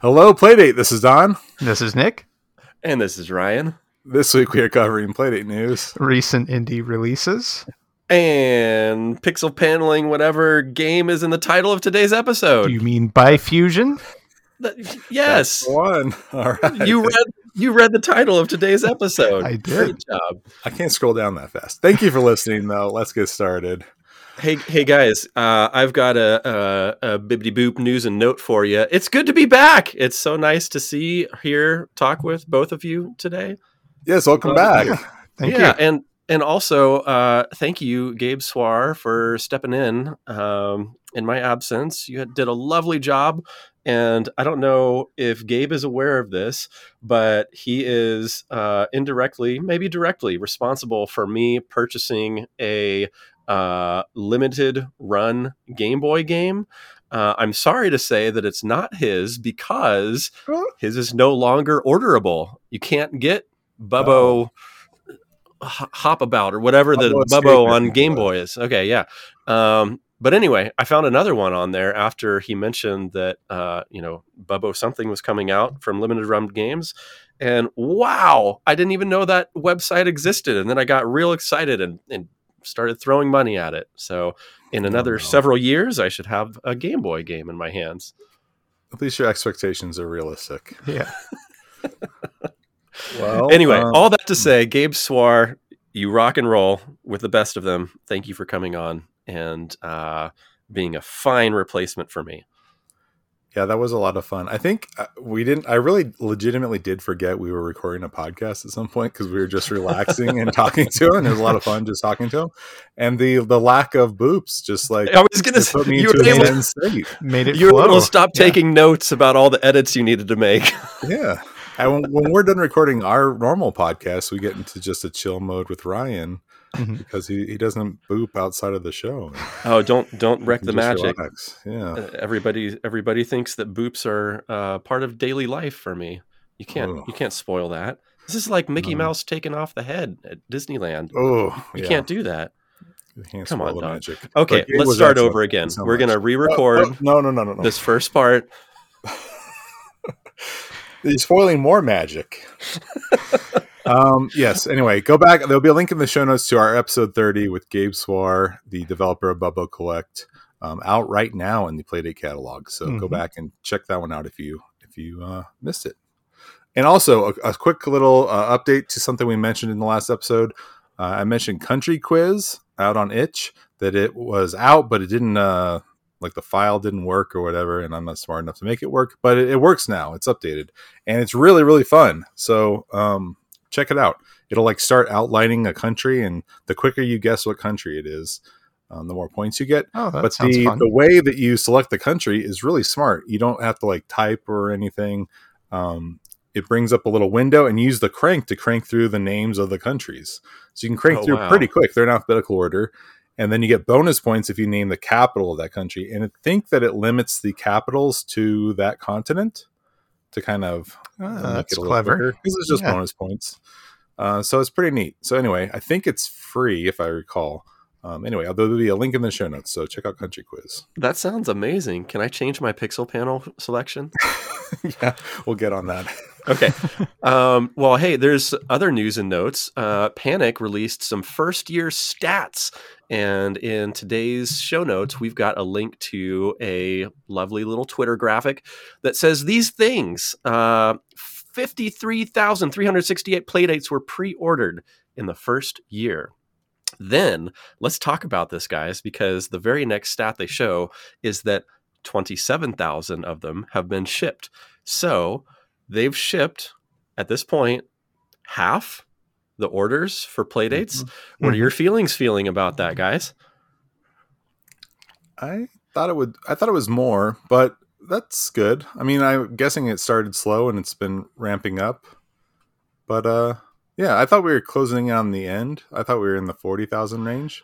Hello, Playdate. This is Don. This is Nick. And this is Ryan. This week we are covering Playdate news, recent indie releases, and pixel paneling whatever game is in the title of today's episode. Do you mean BiFusion? yes. That's one. All right. You read you read the title of today's episode. I did. Great job. I can't scroll down that fast. Thank you for listening, though. Let's get started. Hey, hey guys! Uh, I've got a, a, a bibbity boop news and note for you. It's good to be back. It's so nice to see, hear, talk with both of you today. Yes, welcome Uh, back. yeah. Thank yeah, you. and and also uh, thank you, Gabe Swarr, for stepping in um, in my absence. You did a lovely job, and I don't know if Gabe is aware of this, but he is uh, indirectly, maybe directly, responsible for me purchasing a uh, limited run Game Boy game. Uh, I'm sorry to say that it's not his because his is no longer orderable. You can't get Bub-O H- Hop About or whatever the Bub-O Bub-O on Game. Boy is. Okay, yeah. Um, but anyway, I found another one on there after he mentioned that uh, you know Bub-O something was coming out from Limited Run Games, and wow, I didn't even know that website existed. And then I got real excited and, and started throwing money at it. So in another no. several years, I should have a Game Boy game in my hands. At least your expectations are realistic. Yeah. Well, anyway, um, all that to say, Gabe Swarr, you rock and roll with the best of them. Thank you for coming on and uh, being a fine replacement for me. Yeah, that was a lot of fun. I think uh, we didn't. I really, legitimately did forget we were recording a podcast at some point because we were just relaxing and talking to him. And it was a lot of fun just talking to him. And the the lack of boops just like I was gonna just put say me you into were an able, end state. Made it you were flow. able to stop Yeah. taking notes about all the edits you needed to make. Yeah. And when, when we're done recording our normal podcast, we get into just a chill mode with Ryan Mhm. because he, he doesn't boop outside of the show. oh, don't don't wreck the magic. relax. Yeah. Uh, Everybody everybody thinks that boops are uh, part of daily life for me. You can't Ugh. you can't spoil that. This is like Mickey No. Mouse taking off the head at Disneyland. Oh, You yeah. can't do that. Can't come on, the magic. Okay, let's start excellent. over again. so We're much. gonna Oh, re-record oh, no, no, no, no, no. this first part. He's spoiling more magic. Um, yes. Anyway, go back. There'll be a link in the show notes to our episode 30 with Gabe Swarr, the developer of Bub-O Collect, um, out right now in the Playdate catalog. So go Mhm. back and check that one out if you if you uh, missed it. And also a, a quick little uh, update to something we mentioned in the last episode. Uh, I mentioned Country Quiz out on Itch that it was out, but it didn't. Uh, like the file didn't work or whatever, and I'm not smart enough to make it work, but it, it works now. It's updated and it's really really fun. So um, check it out. It'll like start outlining a country, and the quicker you guess what country it is, um, the more points you get. Oh, that but sounds the fun. the way that you select the country is really smart. You don't have to like type or anything. Um, it brings up a little window and use the crank to crank through the names of the countries. So you can crank Oh, through wow. pretty quick. They're in alphabetical order. And then you get bonus points if you name the capital of that country. And I think that it limits the capitals to that continent to kind of Ah, that's it a little clever. because it's just Yeah. bonus points. Uh, so it's pretty neat. So anyway, I think it's free if I recall. Um, anyway, there'll be a link in the show notes. So check out Country Quiz. That sounds amazing. Can I change my pixel panel selection? yeah, we'll get on that. Okay. um, well, hey, there's other news and notes. Uh, Panic released some first year stats. And in today's show notes, we've got a link to a lovely little Twitter graphic that says these things uh, 53,368 playdates were pre ordered in the first year. Then let's talk about this, guys, because the very next stat they show is that 27,000 of them have been shipped. So they've shipped at this point half the orders for playdates. What are your feelings feeling about that, guys? I thought it would. I thought it was more, but that's good. I mean, I'm guessing it started slow and it's been ramping up. But uh, yeah, I thought we were closing in on the end. I thought we were in the forty thousand range.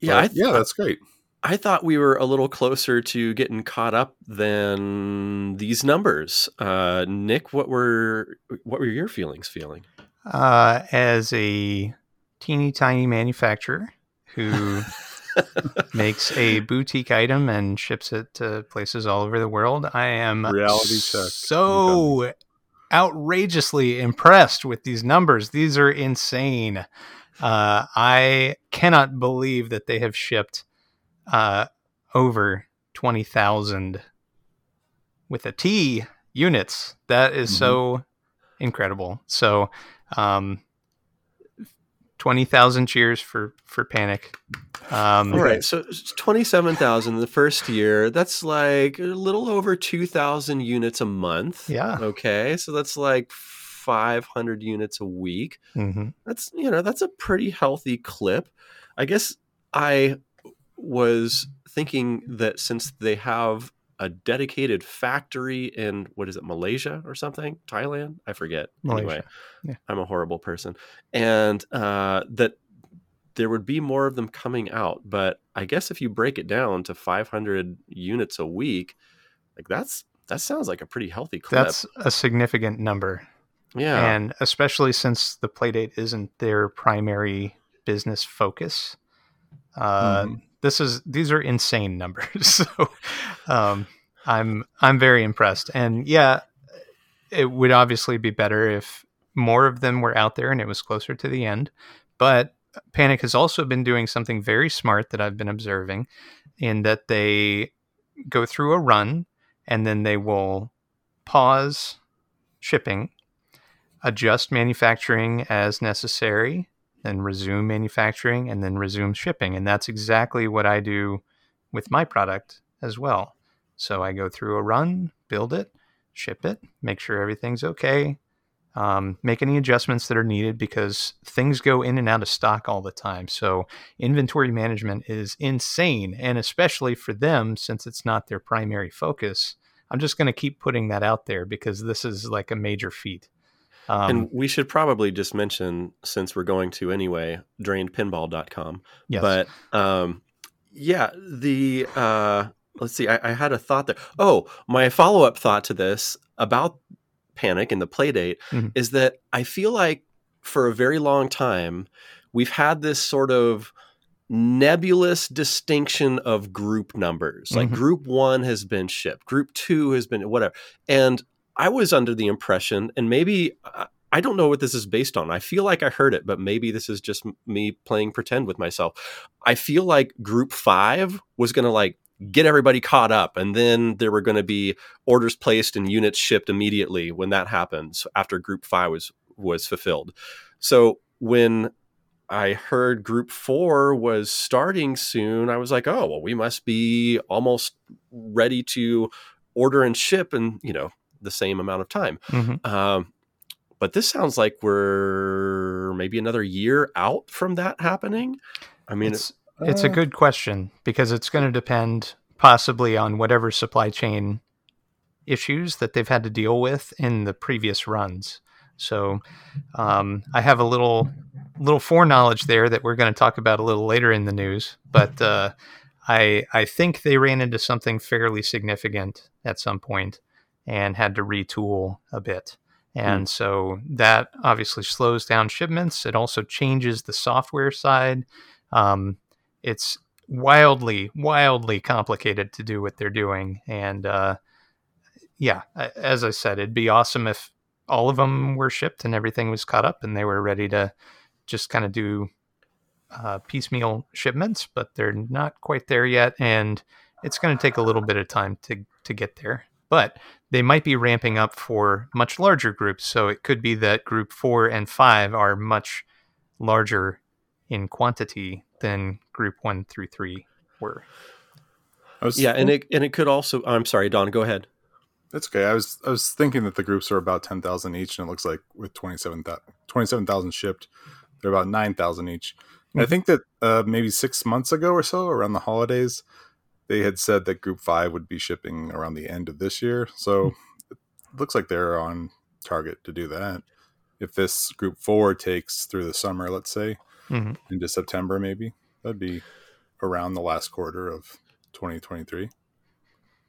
Yeah, I th- yeah, that's great. I thought we were a little closer to getting caught up than these numbers. Uh, Nick, what were what were your feelings feeling? Uh, as a teeny tiny manufacturer who makes a boutique item and ships it to places all over the world. I am Reality check. so outrageously impressed with these numbers. These are insane. Uh, I cannot believe that they have shipped uh, over 20,000 with a T units. That is Mhm. so incredible. So, um, 20,000 cheers for, for Panic. Um, All right, so it's 27,000 the first year. That's like a little over 2,000 units a month. Yeah. Okay, so that's like 500 units a week. mhm. That's, you know, that's a pretty healthy clip. I guess I was thinking that since they have a dedicated factory in what is it, Malaysia or something? Thailand? I forget. Anyway, Yeah. I'm a horrible person. And uh, that there would be more of them coming out. But I guess if you break it down to 500 units a week, like that's that sounds like a pretty healthy clip. That's a significant number. yeah. And especially since the Playdate isn't their primary business focus. Uh, Mhm. This is these are insane numbers. so um, I'm I'm very impressed. And yeah, it would obviously be better if more of them were out there and it was closer to the end. But Panic has also been doing something very smart that I've been observing in that they go through a run and then they will pause shipping, adjust manufacturing as necessary, then resume manufacturing, and then resume shipping. And that's exactly what I do with my product as well. So I go through a run, build it, ship it, make sure everything's okay, um, make any adjustments that are needed because things go in and out of stock all the time. So inventory management is insane. And especially for them, since it's not their primary focus, I'm just going to keep putting that out there because this is like a major feat. Um, and we should probably just mention, since we're going to anyway, drainedpinball.com. yes. But um, yeah, the uh, let's see, I, I had a thought there. Oh, my follow up thought to this about panic and the play date Mhm. is that I feel like for a very long time we've had this sort of nebulous distinction of group numbers. Like Mhm. group one has been shipped, group two has been whatever. And I was under the impression, and maybe I- I don't know what this is based on. I feel like I heard it, but maybe this is just me playing pretend with myself. I feel like group five was going to like get everybody caught up, and then there were going to be orders placed and units shipped immediately when that happens after group five was was fulfilled. So when I heard group four was starting soon, I was like, oh, well, we must be almost ready to order and ship and you know, the same amount of time. Mhm. Um, but this sounds like we're maybe another year out from that happening. I mean, it's, it's a Uh, good question because it's going to depend possibly on whatever supply chain issues that they've had to deal with in the previous runs. So um, I have a little little foreknowledge there that we're going to talk about a little later in the news, but uh, I I think they ran into something fairly significant at some point and had to retool a bit. And so that obviously slows down shipments. It also changes the software side. Um, it's wildly, wildly complicated to do what they're doing. And uh, yeah, as I said, it'd be awesome if all of them were shipped and everything was caught up and they were ready to just kind of do uh, piecemeal shipments, but they're not quite there yet. And it's going to take a little bit of time to, to get there. But they might be ramping up for much larger groups. So it could be that group four and five are much larger in quantity than group one through three were. I was, yeah, and it and it could also. I'm sorry, Don. Go ahead. That's okay. I was I was thinking that the groups are about ten thousand each, and it looks like with 27,000 27,000 shipped, they're about nine thousand each. And I Mhm. think that uh, maybe six months ago or so, around the holidays, they had said that Group Five would be shipping around the end of this year. So it looks like they're on target to do that. If this Group Four takes through the summer, let's say Mhm. into September, maybe that'd be around the last quarter of 2023.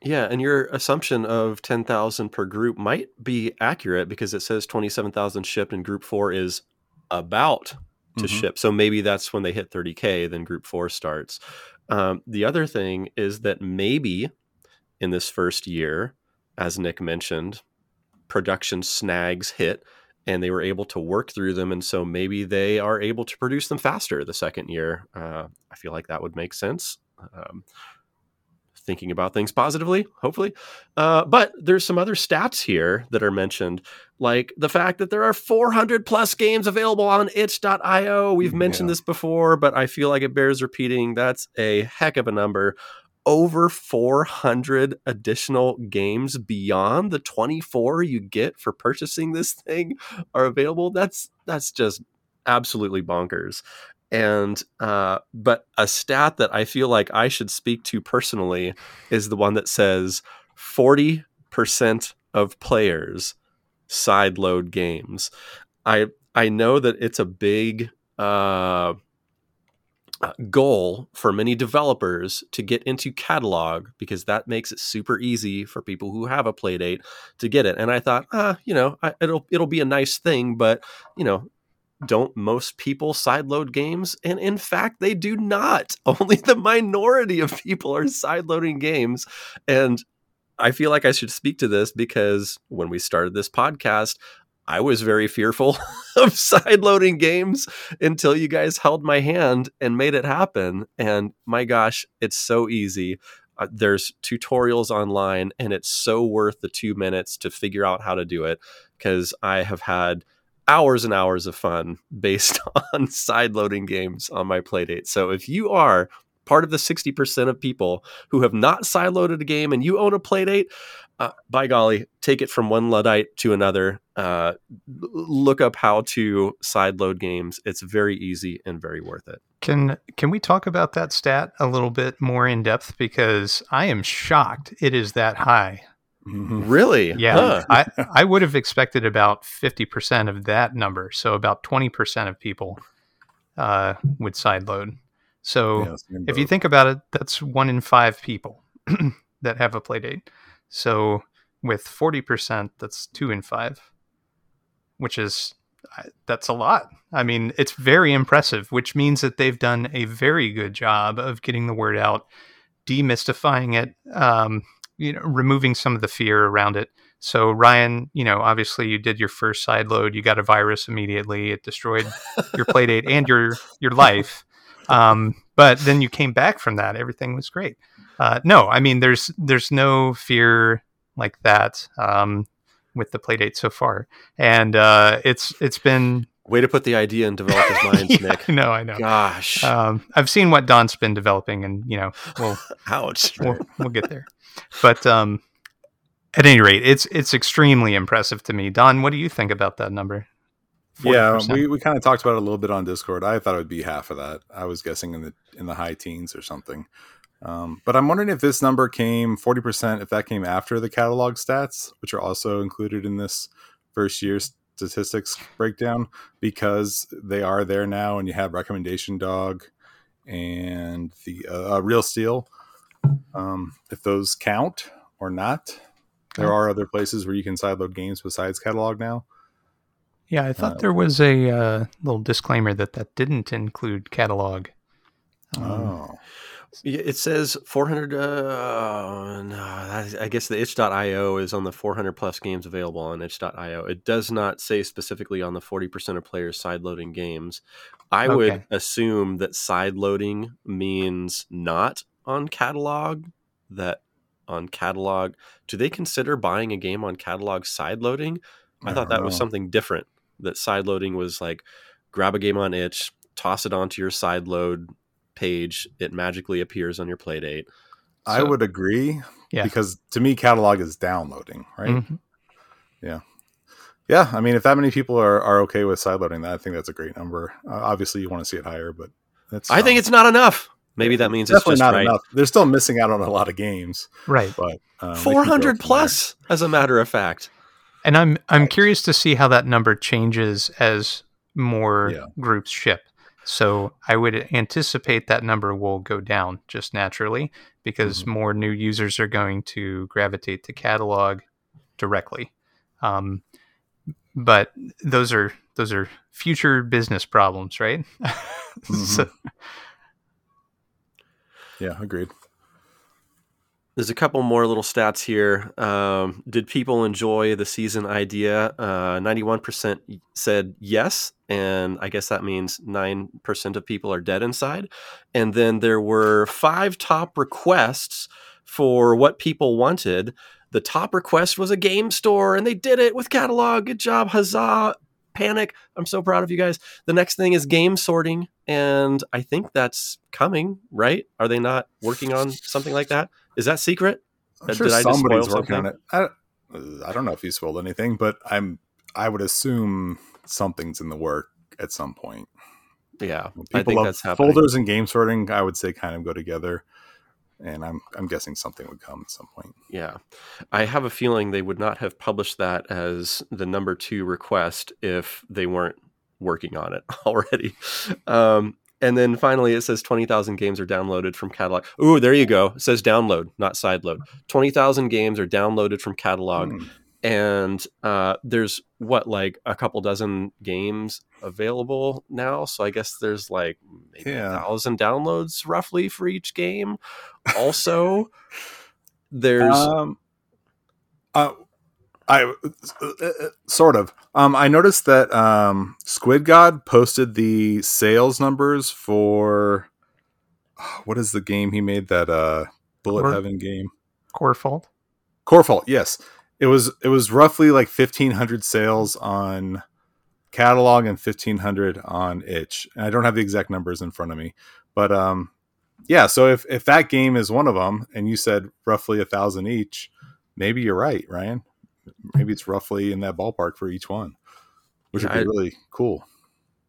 Yeah, and your assumption of ten thousand per group might be accurate because it says twenty seven thousand shipped, and Group Four is about to Mhm. ship. So maybe that's when they hit 30K, then group four starts. Um, the other thing is that maybe in this first year, as Nick mentioned, production snags hit and they were able to work through them. And so maybe they are able to produce them faster the second year. Uh, I feel like that would make sense. Um, thinking about things positively, hopefully. Uh, but there's some other stats here that are mentioned, like the fact that there are 400 plus games available on itch.io. We've mentioned Yeah. this before, but I feel like it bears repeating. That's a heck of a number. Over 400 additional games beyond the 24 you get for purchasing this thing are available. That's that's just absolutely bonkers. And uh, but a stat that I feel like I should speak to personally is the one that says 40% of players sideload games. I I know that it's a big uh, uh, goal for many developers to get into catalog because that makes it super easy for people who have a playdate to get it. And I thought, ah, you know, I, it'll it'll be a nice thing, but you know, don't most people sideload games? And in fact, they do not. Only the minority of people are sideloading games. And I feel like I should speak to this because when we started this podcast, I was very fearful of sideloading games until you guys held my hand and made it happen. And my gosh, it's so easy. Uh, there's tutorials online, and it's so worth the two minutes to figure out how to do it because I have had hours and hours of fun based on sideloading games on my playdate. So if you are part of the 60% of people who have not sideloaded a game and you own a playdate, uh, by golly, take it from one Luddite to another. Uh, look up how to sideload games. It's very easy and very worth it. Can can we talk about that stat a little bit more in depth because I am shocked it is that high. Really? Yeah, Huh. I I would have expected about fifty percent of that number, so about twenty percent of people uh, would sideload. So Yeah, if you think about it, that's one in five people that have a play date. So with forty percent, that's two in five, which is that's a lot. I mean, it's very impressive, which means that they've done a very good job of getting the word out, demystifying it, um, you know, removing some of the fear around it. So Ryan, you know, obviously you did your first side load, you got a virus immediately, it destroyed your play date and your your life. Um, but then you came back from that, everything was great. Uh, no, I mean, there's there's no fear like that um, with the play date so far, and uh, it's it's been Way to put the idea in developers' minds, Yeah, Nick. I know, I know. Gosh. Um, I've seen what Don's been developing, and you know, we'll Ouch. we'll, we'll get there. But um, at any rate, it's it's extremely impressive to me. Don, what do you think about that number? Yeah, 40%. we, we kind of talked about it a little bit on Discord. I thought it would be half of that. I was guessing in the in the high teens or something. Um, but I'm wondering if this number came 40%, if that came after the catalog stats, which are also included in this first year statistics breakdown, because they are there now and you have recommendation dog and the uh, uh, Reel Steel. Um, if those count or not, there are other places where you can sideload games besides catalog now. Yeah, I thought Uh, there was a uh, little disclaimer that that didn't include catalog. Um, Oh. It says 400. Uh, no, I guess the itch.io is on the 400 plus games available on itch.io. It does not say specifically on the 40% of players sideloading games. I would assume that sideloading means not on catalog, that on catalog, do they consider buying a game on catalog sideloading? I, I thought that was something different. That sideloading was like grab a game on itch, toss it onto your sideload page, it magically appears on your playdate. I So- would agree. Yeah. Because to me, catalog is downloading, right? mhm. Yeah. I mean, if that many people are, are okay with sideloading that, I think that's a great number. Uh, obviously, you want to see it higher, but that's I think it's not enough. Maybe that means it's definitely just not right. enough. They're still missing out on a lot of games, Right. but um, 400 grow from plus, as a matter of fact. And I'm I'm curious to see how that number changes as more Yeah. groups ship. So I would anticipate that number will go down just naturally because Mm-hmm. more new users are going to gravitate to catalog directly. Um, but those are those are future business problems, right? Mm-hmm. so, Yeah, agreed. There's a couple more little stats here. Um, did people enjoy the season idea? Uh, 91% said yes, and I guess that means 9% of people are dead inside. And then there were five top requests for what people wanted. The top request was a game store, and they did it with catalog. Good job, huzzah! Panic. I'm so proud of you guys. The next thing is game sorting, and I think that's coming, right? Are they not working on something like that? Is that secret? I'm sure did somebody's working on it. I, I don't know if you spoiled anything, but I'm I would assume something's in the work at some point. Yeah, People I think that's happening. folders and game sorting. I would say kind of go together, and I'm I'm guessing something would come at some point. Yeah. I have a feeling they would not have published that as the number two request if they weren't working on it already. Um, and then finally, it says 20,000 games are downloaded from catalog. Ooh, there you go. It says download, not sideload. 20,000 games are downloaded from catalog. Hmm. And uh, there's what, like a couple dozen games available now. So I guess there's like maybe Yeah. a thousand downloads roughly for each game. Also, there's. Um, uh, I uh, sort of. Um, I noticed that um, Squid God posted the sales numbers for what is the game he made that uh Bullet Core- Heaven game? core fault. Core Fault. Yes, it was. It was roughly like fifteen hundred sales on catalog and fifteen hundred on itch. And I don't have the exact numbers in front of me, but um, yeah. So if if that game is one of them, and you said roughly a thousand each, maybe you're right, Ryan. Maybe it's roughly in that ballpark for each one, which Yeah, would be I- really cool.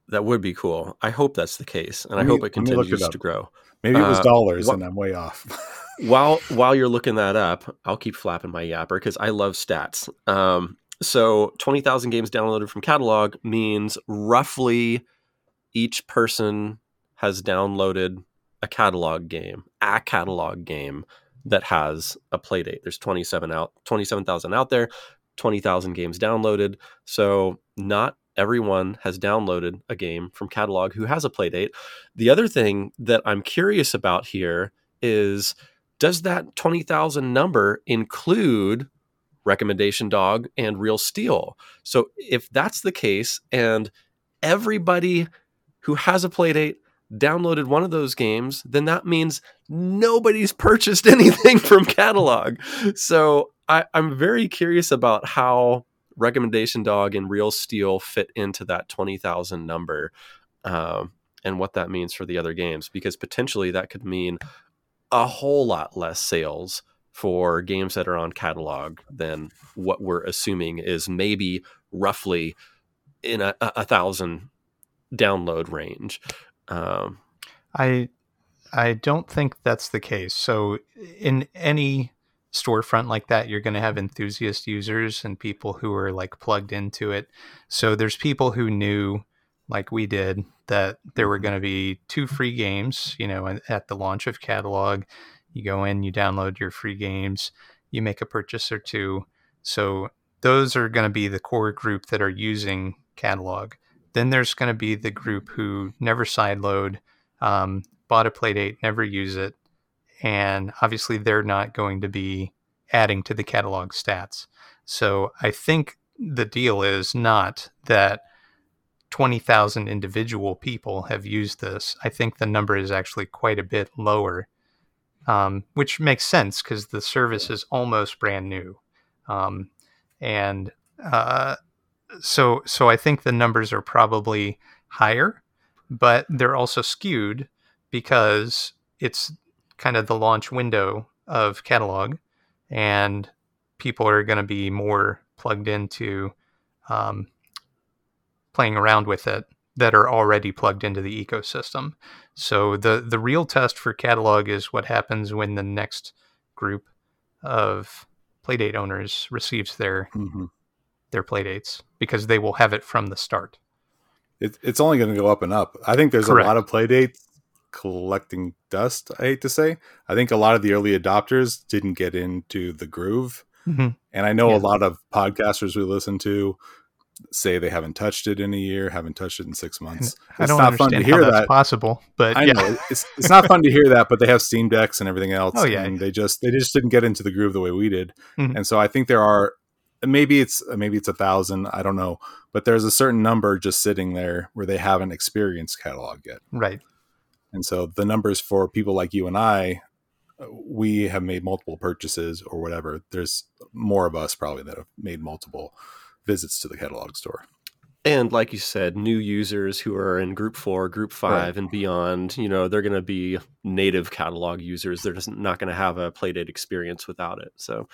That would be cool. I hope that's the case, and Let I hope it me look it continues to grow. Maybe it was Uh, dollars, what- and I'm way off. while while you're looking that up, I'll keep flapping my yapper because I love stats. Um, so twenty thousand games downloaded from catalog means roughly each person has downloaded a catalog game, a catalog game that has a play date. There's twenty seven out, twenty seven thousand out there, twenty thousand games downloaded. So not everyone has downloaded a game from catalog who has a play date. The other thing that I'm curious about here is does that 20,000 number include recommendation dog and Reel Steel so if that's the case and everybody who has a playdate downloaded one of those games then that means nobody's purchased anything from catalog so I, i'm very curious about how recommendation dog and Reel Steel fit into that 20000 number um, and what that means for the other games because potentially that could mean a whole lot less sales for games that are on catalog than what we're assuming is maybe roughly in a, a thousand download range. Um, I I don't think that's the case. So in any storefront like that, you're going to have enthusiast users and people who are like plugged into it. So there's people who knew like we did that there were going to be two free games, you know, at- at the launch of catalog. You go in, you download your free games, you make a purchase or two. So those are going to be the core group that are using catalog. Then there's going to be the group who never sideload, um, bought a playdate, never use it, and obviously they're not going to be adding to the catalog stats. So I think the deal is not that 20,000 individual people have used this. I think the number is actually quite a bit lower, um, which makes sense because the service is almost brand new. Um, and uh, so, so I think the numbers are probably higher, but they're also skewed because it's kind of the launch window of catalog and people are going to be more plugged into um, playing around with it that are already plugged into the ecosystem. So the the real test for catalog is what happens when the next group of playdate owners receives their Mhm. Their play dates because they will have it from the start. It, it's only going to go up and up. I think there's Correct. a lot of play dates collecting dust. I hate to say. I think a lot of the early adopters didn't get into the groove, Mhm. and I know Yeah. a lot of podcasters we listen to say they haven't touched it in a year, haven't touched it in six months. I don't understand how that's possible, but I yeah. know it's it's not fun to hear that, but they have Steam decks and everything else. Oh, yeah. and they just they just didn't get into the groove the way we did, Mhm. and so I think there are maybe it's maybe it's a thousand, I don't know, but there's a certain number just sitting there where they haven't experienced catalog yet, Right. and so the numbers for people like you and I, uh, we have made multiple purchases or whatever. There's more of us probably that have made multiple visits to the catalog store. And like you said, new users who are in group four, group five, and beyond, you know, they're going to be native catalog users. They're just not going to have a playdate experience without it. So,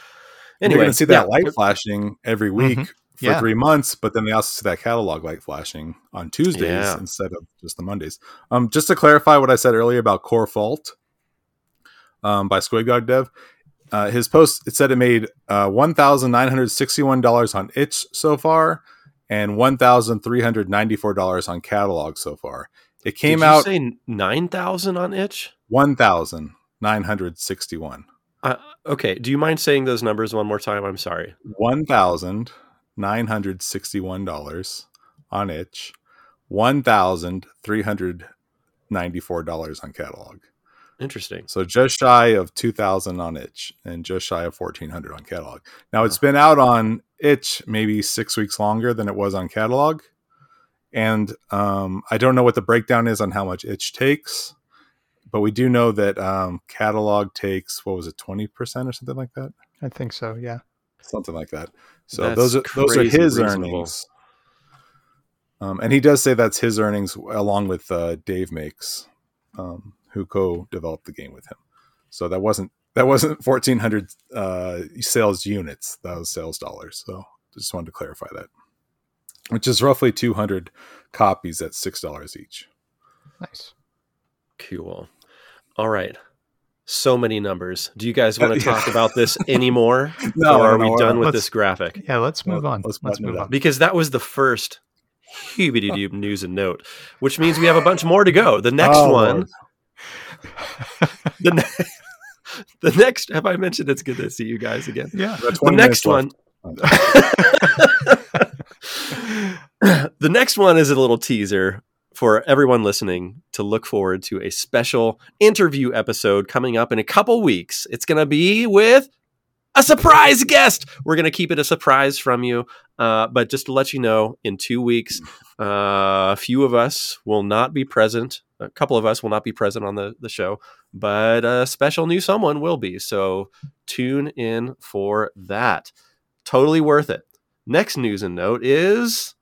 And you're going to see yeah, that light flashing every week Mhm. for Yeah. three months, but then they also see that catalog light flashing on Tuesdays Yeah. instead of just the Mondays. Um, just to clarify what I said earlier about Core Fault um, by Squid God Dev, uh, his post it said it made uh, one thousand nine hundred sixty-one dollars on itch so far, and one thousand three hundred ninety-four dollars on catalog so far. It came did you out say nine thousand on itch. one thousand nine hundred sixty-one. Uh, okay, do you mind saying those numbers one more time? I'm sorry. one thousand nine hundred sixty-one dollars on itch, one thousand three hundred ninety-four dollars on catalog. Interesting. So just shy of two thousand on itch, and just shy of fourteen hundred on catalog. Now it's been out on itch maybe six weeks longer than it was on catalog, and um, I don't know what the breakdown is on how much itch takes. But we do know that um, catalog takes what was it, twenty percent or something like that I think so. Yeah. something like that. So That's those are those are his reasonable. earnings. Um, and he does say that's his earnings along with uh, Dave Makes, um, who co-developed the game with him. So that wasn't that wasn't fourteen hundred uh, sales units. That was sales dollars. So just wanted to clarify that, which is roughly two hundred copies at six dollars each. Nice. Cool. All right. So many numbers. Do you guys want to talk about this anymore? No, or are no, we no, done with this graphic? Yeah. Let's move Well, on. let's Let's, move up. on. Because that was the first heebity doob news and note, which means we have a bunch more to go. The next Oh, one, the, ne- the next, have I mentioned it's good to see you guys again? Yeah. The next one, the next one is a little teaser for everyone listening to look forward to a special interview episode coming up in a couple weeks. It's going to be with a surprise guest. We're going to keep it a surprise from you. Uh, but just to let you know, in two weeks, uh, a few of us will not be present. A couple of us will not be present on the, the show, but a special new someone will be. So tune in for that. Totally worth it. Next news and note is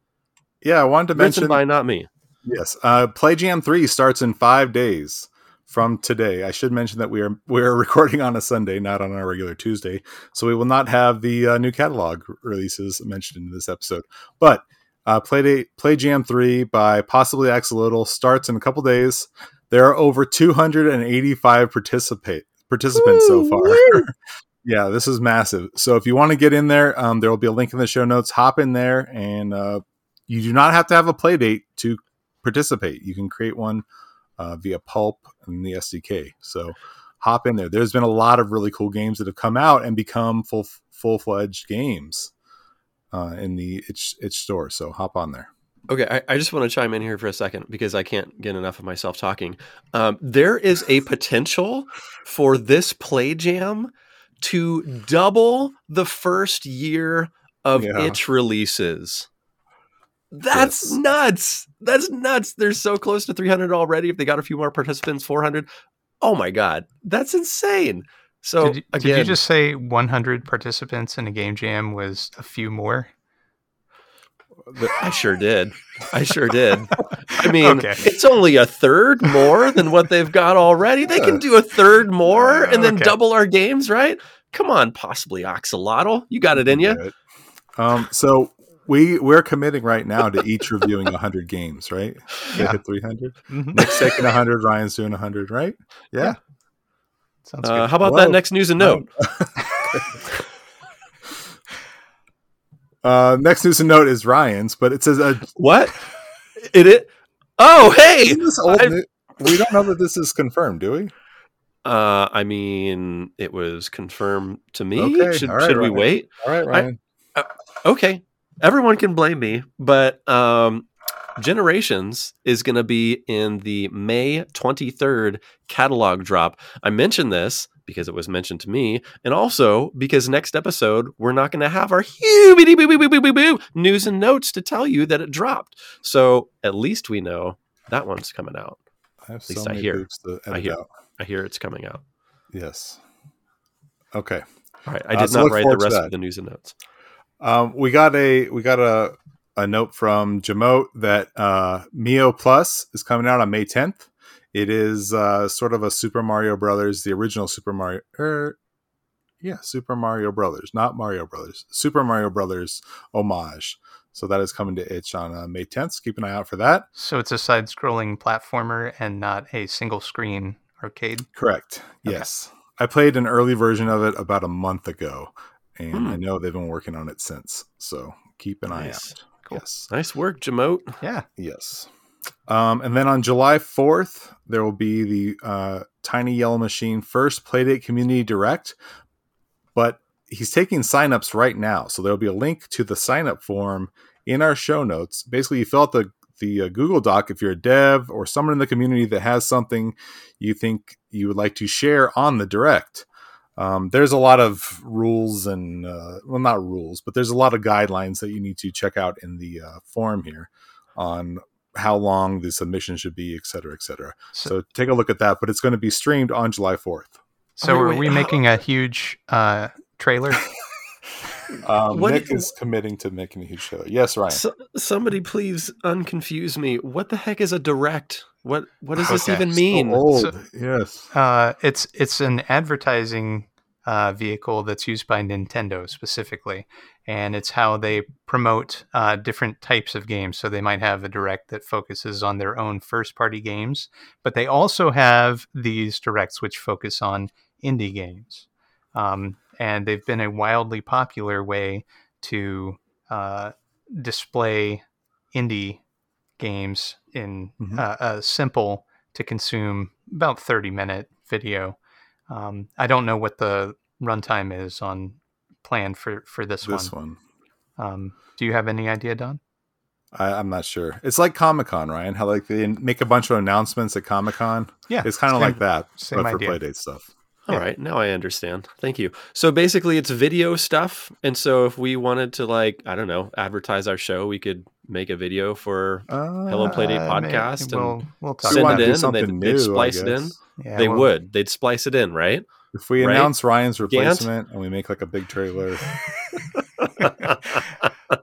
Yeah, I wanted to mention by not me. Yes. Uh, Play Jam 3 starts in five days from today. I should mention that we are we are recording on a Sunday, not on our regular Tuesday. So we will not have the uh, new catalog releases mentioned in this episode. But uh, Play, Day, Play Jam 3 by possibly Axolotl starts in a couple days. There are over 285 participate participants so far. yeah, this is massive. So if you want to get in there, um, there will be a link in the show notes. Hop in there, and uh, you do not have to have a play date to participate. You can create one uh, via Pulp and the SDK. So hop in there. There's been a lot of really cool games that have come out and become full full fledged games uh, in the itch, itch store. So hop on there. Okay, I, I just want to chime in here for a second because I can't get enough of myself talking. Um, there is a potential for this play jam to double the first year of Yeah. itch releases. That's Yes. nuts. That's nuts. They're so close to 300 already. If they got a few more participants, 400. Oh my God. That's insane. So, did, you, again, did you just say 100 participants in a game jam was a few more? I sure did. I sure did. I mean, Okay. it's only a third more than what they've got already. They can do a third more and then Okay. double our games, right? Come on, possibly Axolotl. You got it in you. Um, so we we're committing right now to each reviewing 100 games, right? They Yeah. hit 300. Mhm. Nick's taking 100. Ryan's doing 100, right? Yeah. Sounds Uh, good. how about Whoa. that next news and note? Uh, next news and note is Ryan's, but it says uh, What? It it? Oh, hey. this old I- new- we don't know that this is confirmed, do we? Uh, I mean, it was confirmed to me. Okay, Should, all right, should we Ryan. wait? All right, Ryan. Okay. Everyone can blame me, but um, Generations is going to be in the May 23rd catalog drop. I mentioned this because it was mentioned to me, and also because next episode we're not going to have our news and notes to tell you that it dropped. So at least we know that one's coming out. I have At least so I hear. I hear. out. I hear it's coming out. Yes. Okay. All right, I Uh, did so not write the rest of the news and notes. Um, we got a we got a a note from Jamote that uh, Mio Plus is coming out on May 10th. It is uh, sort of a Super Mario Brothers, the original Super Mario. Er, yeah, Super Mario Brothers, not Mario Brothers. Super Mario Brothers homage. So that is coming to itch on uh, May 10th. So keep an eye out for that. So it's a side-scrolling platformer and not a single-screen arcade. Correct. Okay. Yes. I played an early version of it about a month ago, and Hmm. I know they've been working on it since. So keep an eye Nice. out. Cool. Yes. Nice work, Jamote. Yeah. Yes. Um, and then on July 4th, there will be the uh, Tiny Yellow Machine first Playdate Community Direct, but he's taking signups right now. So there'll be a link to the signup form in our show notes. Basically, you fill out the the uh, Google Doc if you're a dev or someone in the community that has something you think you would like to share on the direct. Um, there's a lot of rules and uh, well, not rules, but there's a lot of guidelines that you need to check out in the uh, form here on how long the submission should be, et cetera, et cetera. So, So take a look at that. But it's going to be streamed on July 4th. so wait, are wait, we how- making a huge uh, trailer? Um, What Nick do you- is committing to making a huge show. Yes, Ryan. So, somebody please unconfuse me. What the heck is a direct? What what does this Okay. even So mean? old. So- yes. Uh, it's it's an advertising uh, vehicle that's used by Nintendo specifically, and it's how they promote uh, different types of games. So they might have a direct that focuses on their own first-party games, but they also have these directs which focus on indie games, um, and they've been a wildly popular way to uh, display indie games in Mhm. uh, a simple to consume about 30 minute video. Um, I don't know what the runtime is on plan for, for this, This one. one. Um, do you have any idea, Don? I, I'm not sure. It's like Comic Con, Ryan. How like they make a bunch of announcements at Comic Con. Yeah, It's kind of like that, same but for. Playdate stuff. All Yeah. right, now I understand. Thank you. So basically, it's video stuff, and so if we wanted to, like, I don't know, advertise our show, we could make a video for. Hello, Playdate Uh, may- podcast and We'll, we'll If talk we Send it in and they'd- something they'd splice it in. Yeah, they we'll- would. They'd splice it in, right? If we Right? announce Ryan's replacement and we make like a big trailer, like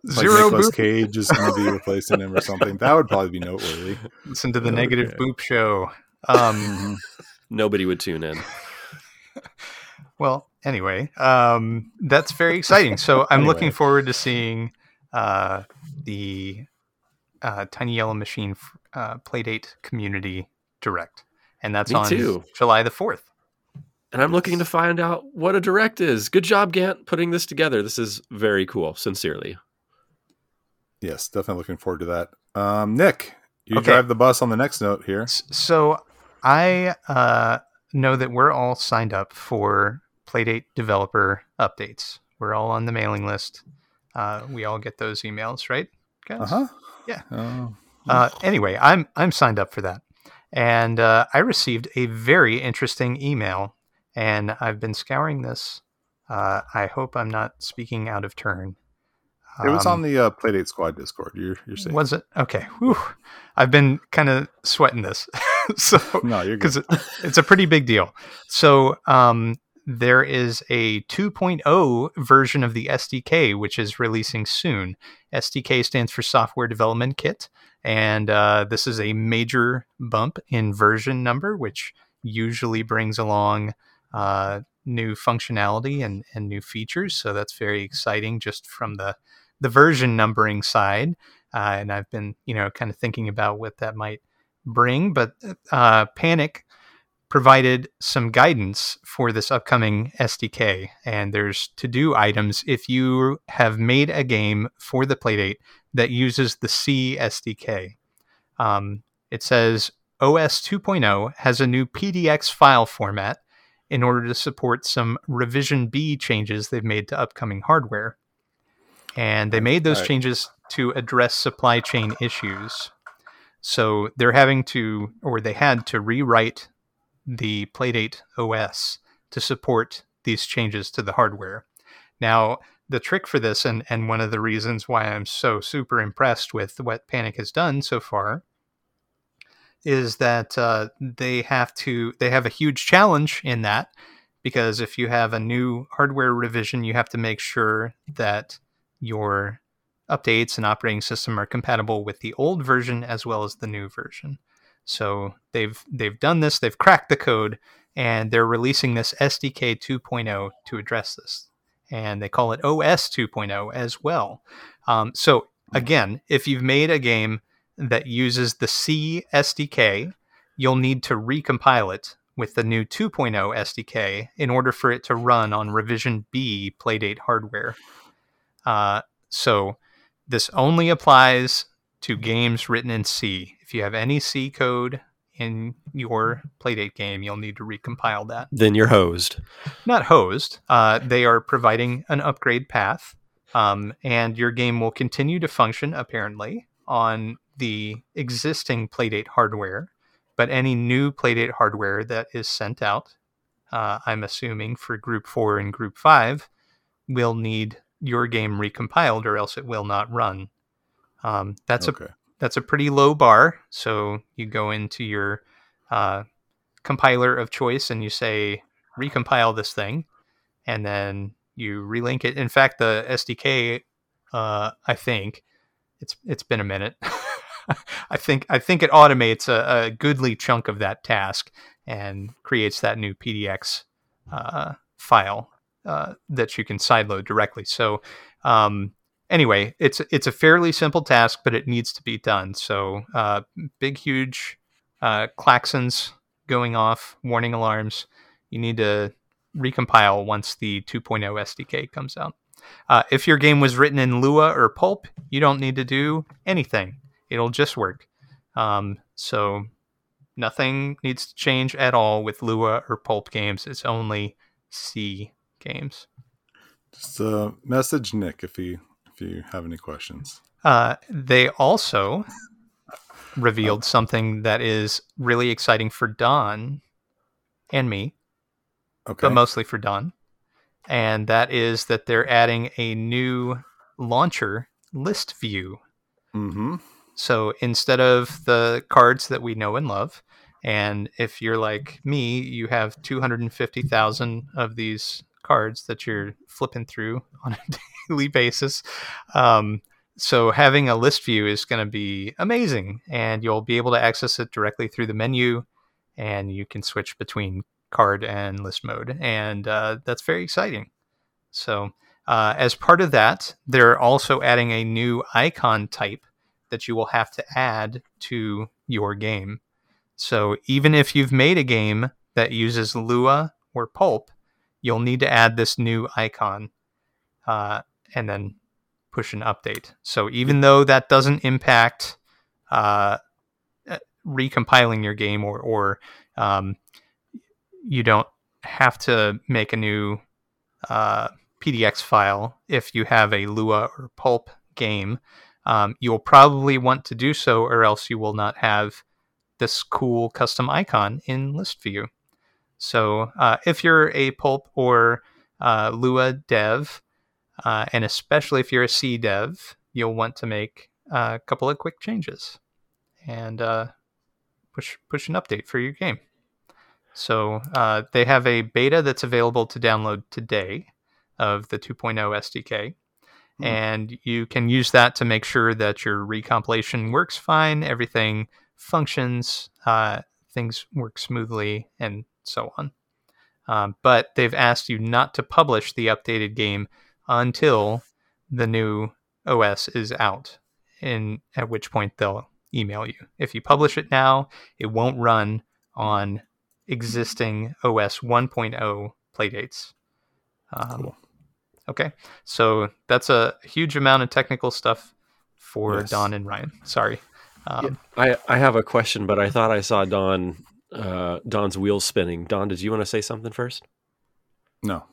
Zero Nicolas boop. Cage is going to be replacing him or something, that would probably be noteworthy. Listen to the Okay. negative boop show. Um, Mhm. Nobody would tune in. Well, anyway, um, that's very exciting. So I'm looking forward to seeing uh, the uh, Tiny Yellow Machine uh, Playdate Community Direct, and that's Me on too. July the fourth. And I'm looking to find out what a direct is. Good job, Gant, putting this together. This is very cool. Sincerely. Yes, definitely looking forward to that. Um, Nick, you Okay. drive the bus on the next note here. So I uh, know that we're all signed up for Playdate developer updates. We're all on the mailing list. Uh, we all get those emails, right? Guys? Uh huh. Yeah. Oh, Uh, anyway, I'm I'm signed up for that, and uh, I received a very interesting email, and I've been scouring this. Uh, I hope I'm not speaking out of turn. it was Um, on the uh, Playdate Squad Discord. You're you're saying Was it okay? Whew. I've been kind of sweating this, so no, you're good. because it's a pretty big deal. So um, there is a 2.0 version of the SDK which is releasing soon. SDK stands for Software Development Kit, and uh, this is a major bump in version number, which usually brings along uh, new functionality and, and new features. So that's very exciting, just from the the version numbering side. Uh, and I've been, you know, kind of thinking about what that might bring. But uh, Panic provided some guidance for this upcoming SDK, and there's to do items if you have made a game for the Playdate that uses the C SDK. Um, it says OS 2.0 has a new PDX file format in order to support some revision B changes they've made to upcoming hardware. and they made those Right. changes to address supply chain issues. So they're having to, or they had to rewrite the Playdate OS to support these changes to the hardware. Now, the trick for this, and, and one of the reasons why I'm so super impressed with what Panic has done so far, is that uh, they have to they have a huge challenge in that because if you have a new hardware revision, you have to make sure that your updates and operating system are compatible with the old version as well as the new version. So they've they've done this, they've cracked the code, and they're releasing this SDK 2.0 to address this, and they call it OS 2.0 as well. Um, so again, if you've made a game that uses the C SDK, you'll need to recompile it with the new 2.0 SDK in order for it to run on revision B Playdate hardware. Uh, so this only applies to games written in C. If you have any C code in your Playdate game, you'll need to recompile that. Then you're hosed. Not hosed. Uh, they are providing an upgrade path, um, and your game will continue to function apparently on the existing Playdate hardware. But any new Playdate hardware that is sent out, uh, I'm assuming for Group Four and Group Five, will need your game recompiled, or else it will not run. Um, that's a that's a pretty low bar. So you go into your uh, compiler of choice and you say recompile this thing, and then you relink it. In fact, the SDK, uh, I think it's it's been a minute. I think I think it automates a, a goodly chunk of that task and creates that new PDX uh, file uh, that you can sideload directly. So um, anyway, it's it's a fairly simple task, but it needs to be done. So uh, big, huge uh, klaxons going off, warning alarms. You need to recompile once the 2.0 SDK comes out. Uh, if your game was written in Lua or Pulp, you don't need to do anything. It'll just work. Um, so nothing needs to change at all with Lua or Pulp games. It's only C games. Just uh, message Nick if you if you have any questions. Uh, they also revealed something that is really exciting for Don and me, Okay. but mostly for Don. And that is that they're adding a new launcher list view. mm-hmm. So instead of the cards that we know and love, and if you're like me, you have 250,000 of these cards that you're flipping through on a daily basis. Um, so having a list view is going to be amazing, and you'll be able to access it directly through the menu, and you can switch between card and list mode, and uh, that's very exciting. So uh, as part of that, they're also adding a new icon type that you will have to add to your game. So even if you've made a game that uses Lua or Pulp, you'll need to add this new icon uh, and then push an update. So even though that doesn't impact uh, uh, recompiling your game or, or um, you don't have to make a new uh, PDX file if you have a Lua or Pulp game. Um, you'll probably want to do so, or else you will not have this cool custom icon in list view. So uh, if you're a Pulp or uh, Lua dev, uh, and especially if you're a C dev, you'll want to make a couple of quick changes and uh, push push an update for your game. So uh, they have a beta that's available to download today of the 2.0 SDK. Hmm. And you can use that to make sure that your recompilation works fine, everything functions, uh, things work smoothly, and so on. Um, but they've asked you not to publish the updated game until the new OS is out, and at which point they'll email you. If you publish it now, it won't run on existing OS 1.0 playdates. Um, Cool. Okay, so that's a huge amount of technical stuff for Yes. Don and Ryan. Sorry. Um, I, I have a question, but I thought I saw Don uh, Don's wheels spinning. Don, did you want to say something first? No.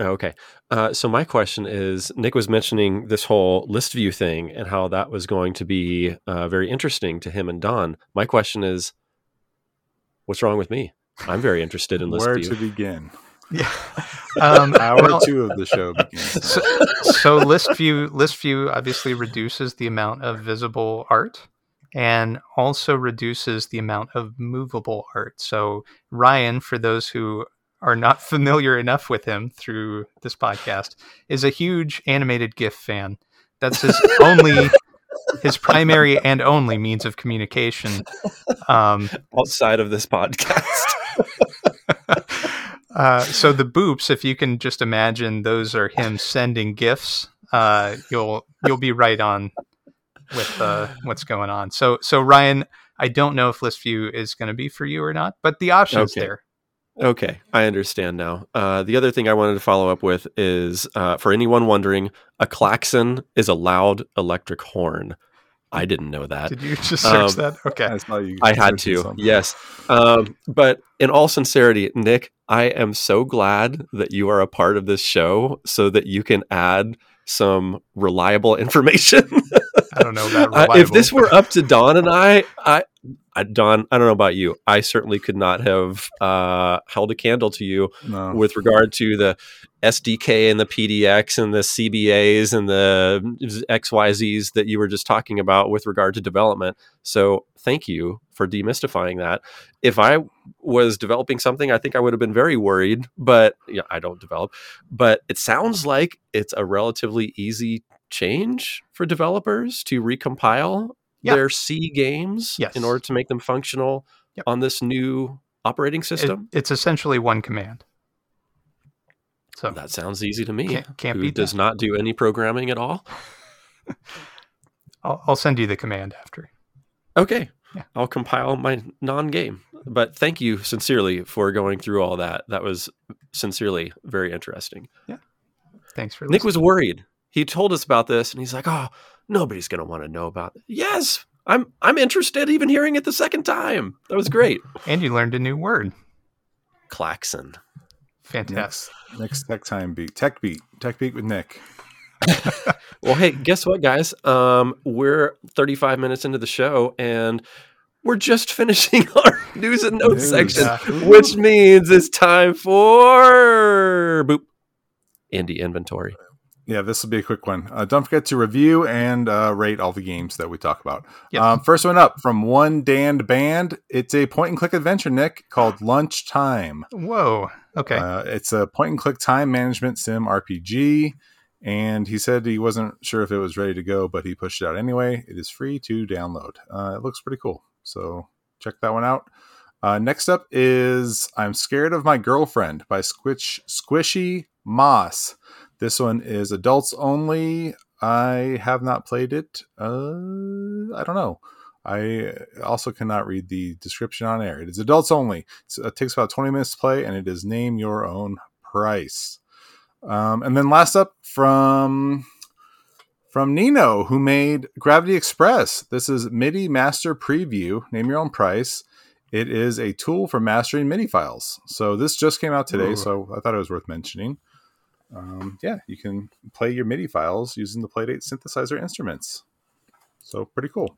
Okay. Uh, so my question is, Nick was mentioning this whole list view thing and how that was going to be uh, very interesting to him and Don. My question is, what's wrong with me? I'm very interested in list Where view. to begin? Yeah. Um, Hour well, two of the show begins. so, so list view list view obviously reduces the amount of visible art and also reduces the amount of movable art. So Ryan, for those who are not familiar enough with him through this podcast, is a huge animated GIF fan. That's his only his primary and only means of communication. Um, outside of this podcast. uh, so the boops, if you can just imagine, those are him sending gifts. Uh, you'll you'll be right on with uh, what's going on. So so Ryan, I don't know if list view is going to be for you or not, but the option's Okay. there. Okay, I understand now. Uh, the other thing I wanted to follow up with is uh, for anyone wondering, a klaxon is a loud electric horn. I didn't know that. Did you just search Um, that? Okay. I saw you I had to, something. yes. Um, but in all sincerity, Nick, I am so glad that you are a part of this show so that you can add some reliable information. I don't know about Uh, if this were up to Don and I, I, I, Don, I don't know about you. I certainly could not have uh, held a candle to you No. with regard to the SDK and the PDX and the CBAs and the XYZs that you were just talking about with regard to development. So thank you for demystifying that. If I was developing something, I think I would have been very worried, but yeah, I don't develop. But it sounds like it's a relatively easy change for developers to recompile Yeah. their C games Yes. in order to make them functional Yep. on this new operating It- system. it's essentially one command. So That sounds easy to me. Can't- can't Who does that. not do any programming at all? I'll, I'll send you the command after. Okay. Yeah. I'll compile my non-game. But thank you sincerely for going through all that. That was sincerely very interesting. Yeah. Thanks for Nick was worried. He told us about this and he's like, "Oh, nobody's going to want to know about it." Yes. I'm I'm interested even hearing it the second time. That was great. and you learned a new word. Klaxon. Fantastic. Next, next tech time beat. Tech beat. Tech beat with Nick. Well, hey, guess what, guys? Um, we're 35 minutes into the show, and we're just finishing our news and notes News. section, which means it's time for boop indie inventory. Yeah, this will be a quick one. Uh, don't forget to review and uh, rate all the games that we talk about. Yep. Um, first one up from onedanband. It's a point and click adventure, Nick, called Lunchtime. Whoa. Okay. Uh, it's a point and click time management sim RPG. And he said he wasn't sure if it was ready to go, but he pushed it out anyway. It is free to download. Uh, it looks pretty cool. So check that one out. Uh, next up is I'm Scared of My Girlfriend by Squish, Squishy Moss. This one is adults only. I have not played it. Uh, I don't know. I also cannot read the description on air. It is adults only. It's, it takes about 20 minutes to play, and it is name your own price. Um, and then last up from from Nino, who made Gravity Express. This is MIDI Master Preview. Name your own price. It is a tool for mastering MIDI files. So this just came out today, Ooh. so I thought it was worth mentioning. Um, yeah, you can play your MIDI files using the Playdate synthesizer instruments. So pretty cool.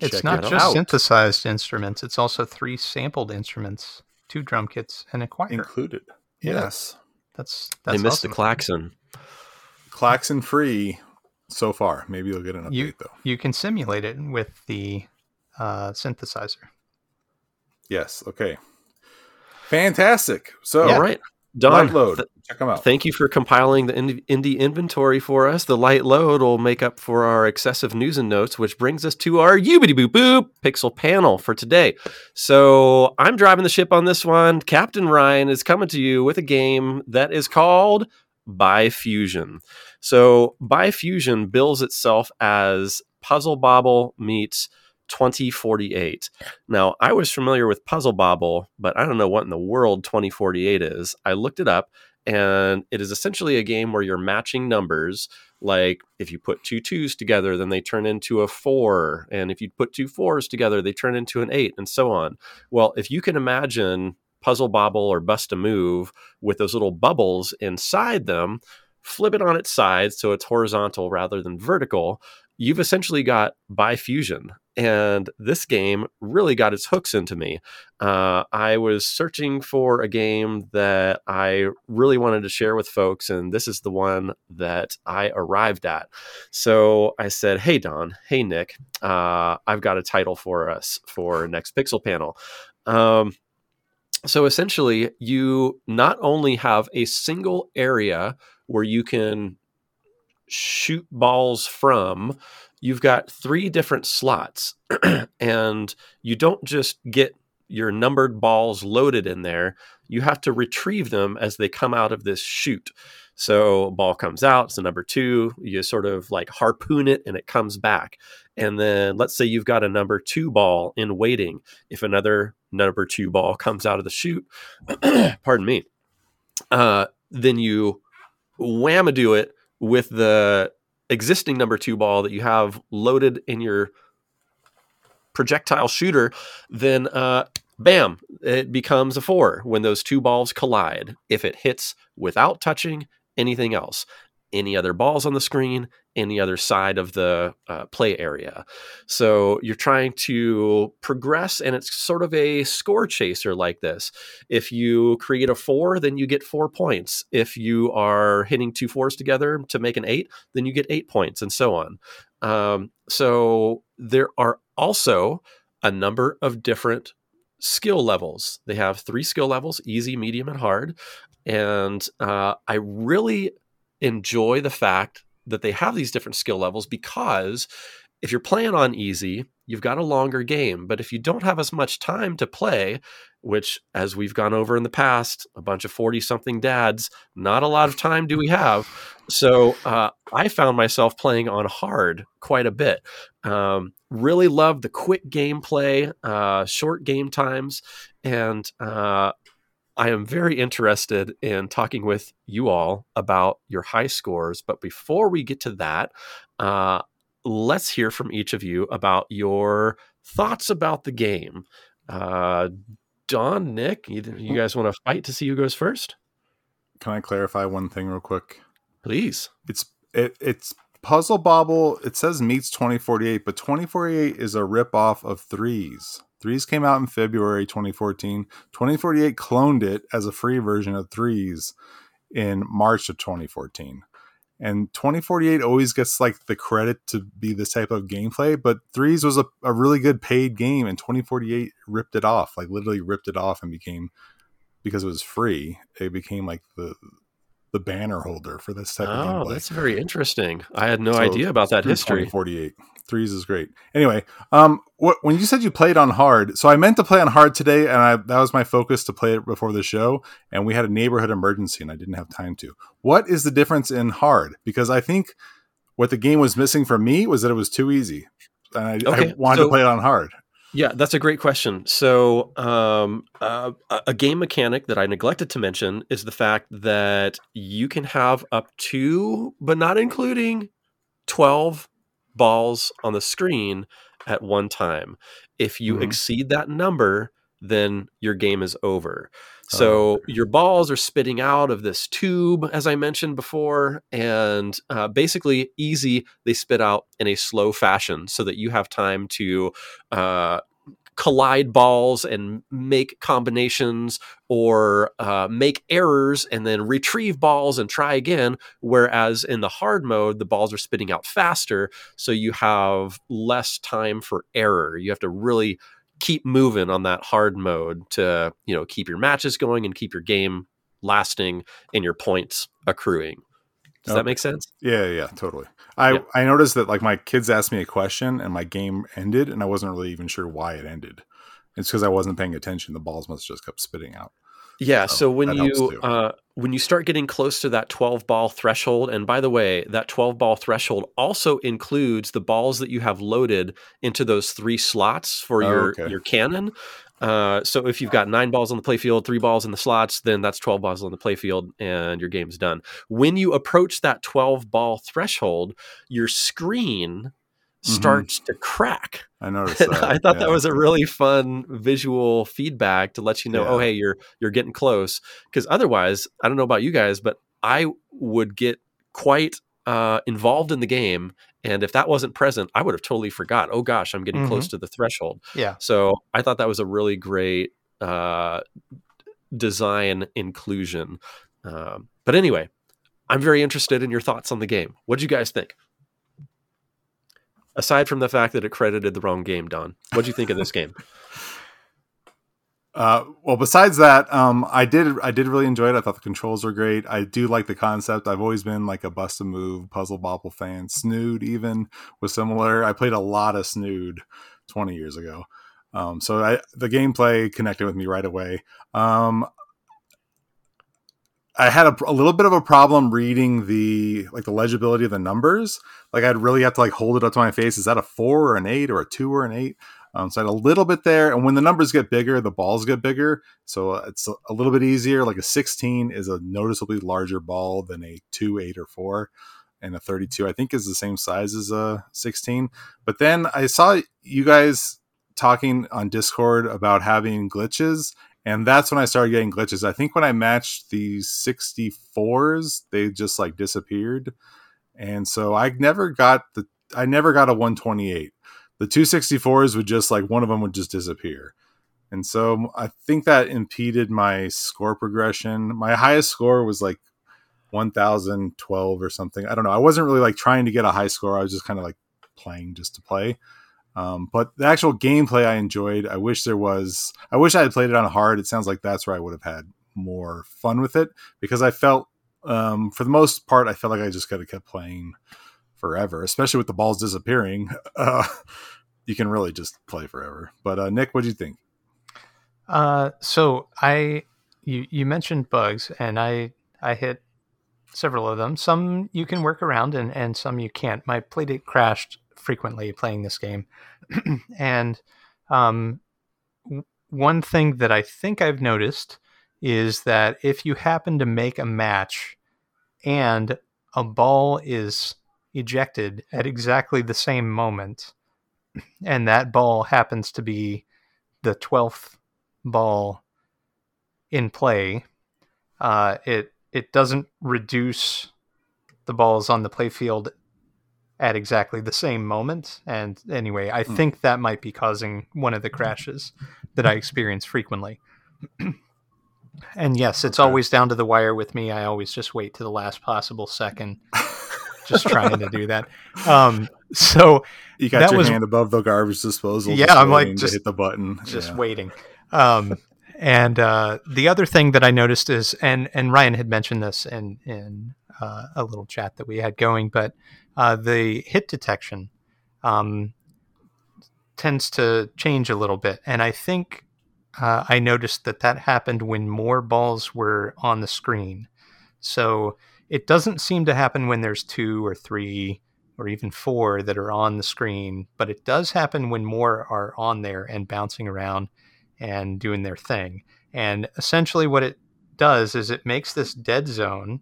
it's Check not it just out. synthesized instruments, it's also three sampled instruments, two drum kits, and a choir. included. Yeah. Yes, That's I that's missed awesome. the klaxon. Klaxon free so far. Maybe you'll get an update You- though. You can simulate it with the uh, synthesizer. Yes. Okay. Fantastic. So All right, Don. light load. th- Check them out. Thank you for compiling the indie inventory for us. The light load will make up for our excessive news and notes, which brings us to our Ubity Boop Boop pixel panel for today. So I'm driving the ship on this one. Captain Ryan is coming to you with a game that is called BiFusion. So BiFusion bills itself as Puzzle Bobble meets 2048. Now, I was familiar with Puzzle Bobble, but I don't know what in the world 2048 is. I looked it up and it is essentially a game where you're matching numbers. Like if you put two twos together, then they turn into a four. And if you put two fours together, they turn into an eight, and so on. Well, if you can imagine puzzle bobble or bust a move with those little bubbles inside them, flip it on its side so it's horizontal rather than vertical, you've essentially got BiFusion. And this game really got its hooks into me. Uh, I was searching for a game that I really wanted to share with folks, and this is the one that I arrived at. So I said, Hey, Don, hey, Nick, uh, I've got a title for us for next Pixel Panel. Um, so essentially, you not only have a single area where you can shoot balls from, you've got three different slots. and you don't just get your numbered balls loaded in there, you have to retrieve them as they come out of this chute. So ball comes out, it's a number two. You sort of like harpoon it and it comes back. And then let's say you've got a number two ball in waiting. If another number two ball comes out of the chute, pardon me, uh, then you wham do it with the existing number two ball that you have loaded in your projectile shooter, then uh, bam, it becomes a four when those two balls collide. If it hits without touching anything else, any other balls on the screen, any other side of the uh, play area. So you're trying to progress, and it's sort of a score chaser like this. If you create a four, then you get four points. If you are hitting two fours together to make an eight, then you get eight points, and so on. Um, so there are also a number of different skill levels. They have three skill levels easy, medium, and hard. And uh, I really enjoy the fact that they have these different skill levels because if you're playing on easy, you've got a longer game. But if you don't have as much time to play, which, as we've gone over in the past, a bunch of 40 something dads, not a lot of time do we have. So uh, I found myself playing on hard quite a bit. Um, really love the quick gameplay, uh, short game times, and uh, I am very interested in talking with you all about your high scores. But before we get to that, uh, let's hear from each of you about your thoughts about the game. Uh, Don, Nick, you, you guys want to fight to see who goes first? Can I clarify one thing real quick? Please. It's it, it's Puzzle Bobble. It says meets 2048, but 2048 is a rip off of Threes. Threes came out in February 2014. 2048 cloned it as a free version of Threes in March of 2014. And 2048 always gets like the credit to be this type of gameplay, but Threes was a, a really good paid game, and 2048 ripped it off, like literally ripped it off and became because it was free, it became like the the banner holder for this type oh, of gameplay. Oh, that's very interesting. I had no so idea about that history. 48 threes is great. Anyway, um, what, when you said you played on hard, so I meant to play on hard today, and I, that was my focus to play it before the show. And we had a neighborhood emergency, and I didn't have time to. What is the difference in hard? Because I think what the game was missing for me was that it was too easy, and I, okay, I wanted so, to play it on hard. Yeah, that's a great question. So, um, uh, a game mechanic that I neglected to mention is the fact that you can have up to, but not including, 12 balls on the screen at one time. If you mm-hmm. exceed that number, then your game is over. So oh. your balls are spitting out of this tube, as I mentioned before, and uh, basically easy. They spit out in a slow fashion so that you have time to uh, collide balls and make combinations or uh, make errors and then retrieve balls and try again. Whereas in the hard mode, the balls are spitting out faster, so you have less time for error. You have to really keep moving on that hard mode to you know keep your matches going and keep your game lasting and your points accruing. Does okay. that make sense? Yeah, yeah, totally. I. I noticed that like my kids asked me a question and my game ended and I wasn't really even sure why it ended. It's because I wasn't paying attention. The balls must just kept spitting out. Yeah. So, so when you uh, when you start getting close to that twelve ball threshold, and by the way, that twelve ball threshold also includes the balls that you have loaded into those three slots for oh, your okay. your cannon. Uh, so if you've got nine balls on the playfield, three balls in the slots, then that's 12 balls on the playfield and your game's done. When you approach that 12 ball threshold, your screen starts to crack. I noticed that. I thought yeah. that was a really fun visual feedback to let you know, Yeah. oh hey, you're you're getting close. Because otherwise, I don't know about you guys, but I would get quite uh, involved in the game, and if that wasn't present, I would have totally forgot. Oh gosh, I'm getting close to the threshold. Yeah. So I thought that was a really great uh, design inclusion. Um, but anyway, I'm very interested in your thoughts on the game. What do you guys think? Aside from the fact that it credited the wrong game, Don, what do you think of this game? Uh, well, besides that, um, I did I did really enjoy it. I thought the controls were great. I do like the concept. I've always been like a bust a move puzzle bobble fan. Snood even was similar. I played a lot of Snood twenty years ago, um, so I, the gameplay connected with me right away. Um, I had a, a little bit of a problem reading the like the legibility of the numbers. Like I'd really have to like hold it up to my face. Is that a four or an eight or a two or an eight? Um, so I had a little bit there, and when the numbers get bigger, the balls get bigger. So uh, it's a, little bit easier. Like a 16 is a noticeably larger ball than a two, eight, or four, and a 32 I think is the same size as a 16. But then I saw you guys talking on Discord about having glitches, and that's when I started getting glitches. I think when I matched the 64s, they just like disappeared, and so I never got the I never got a 128 the 264s would just like one of them would just disappear. And so i think that impeded my score progression. My highest score was like 1012 or something. I don't know. I wasn't really like trying to get a high score. I was just kind of like playing just to play. Um, but the actual gameplay i enjoyed i wish there was i wish i had played it on hard. It sounds like that's where i would have had more fun with it because i felt um, for the most part i felt like i just could have kept playing forever, especially with the balls disappearing. Uh, you can really just play forever. But uh, Nick, what do you think? Uh, so I you you mentioned bugs, and I I hit several of them. Some you can work around, and and some you can't. My playdate crashed frequently playing this game, and um, one thing that I think I've noticed is that if you happen to make a match and a ball is ejected at exactly the same moment, and that ball happens to be the 12th ball in play, uh, it it doesn't reduce the balls on the playfield at exactly the same moment. And anyway, I Hmm. think that might be causing one of the crashes that I experience frequently. and yes, it's Okay. always down to the wire with me. I always just wait to the last possible second, just trying to do that. Um, so You got your was- hand above the garbage disposal. Yeah, I'm like, just- hit the button. just Yeah. waiting. Um, and uh, the other thing that I noticed is, and and Ryan had mentioned this in in uh, a little chat that we had going, but uh, the hit detection um, tends to change a little bit, and I think uh, I noticed that that happened when more balls were on the screen. So it doesn't seem to happen when there's two or three or even four that are on the screen, but it does happen when more are on there and bouncing around and doing their thing. And essentially, what it does is it makes this dead zone,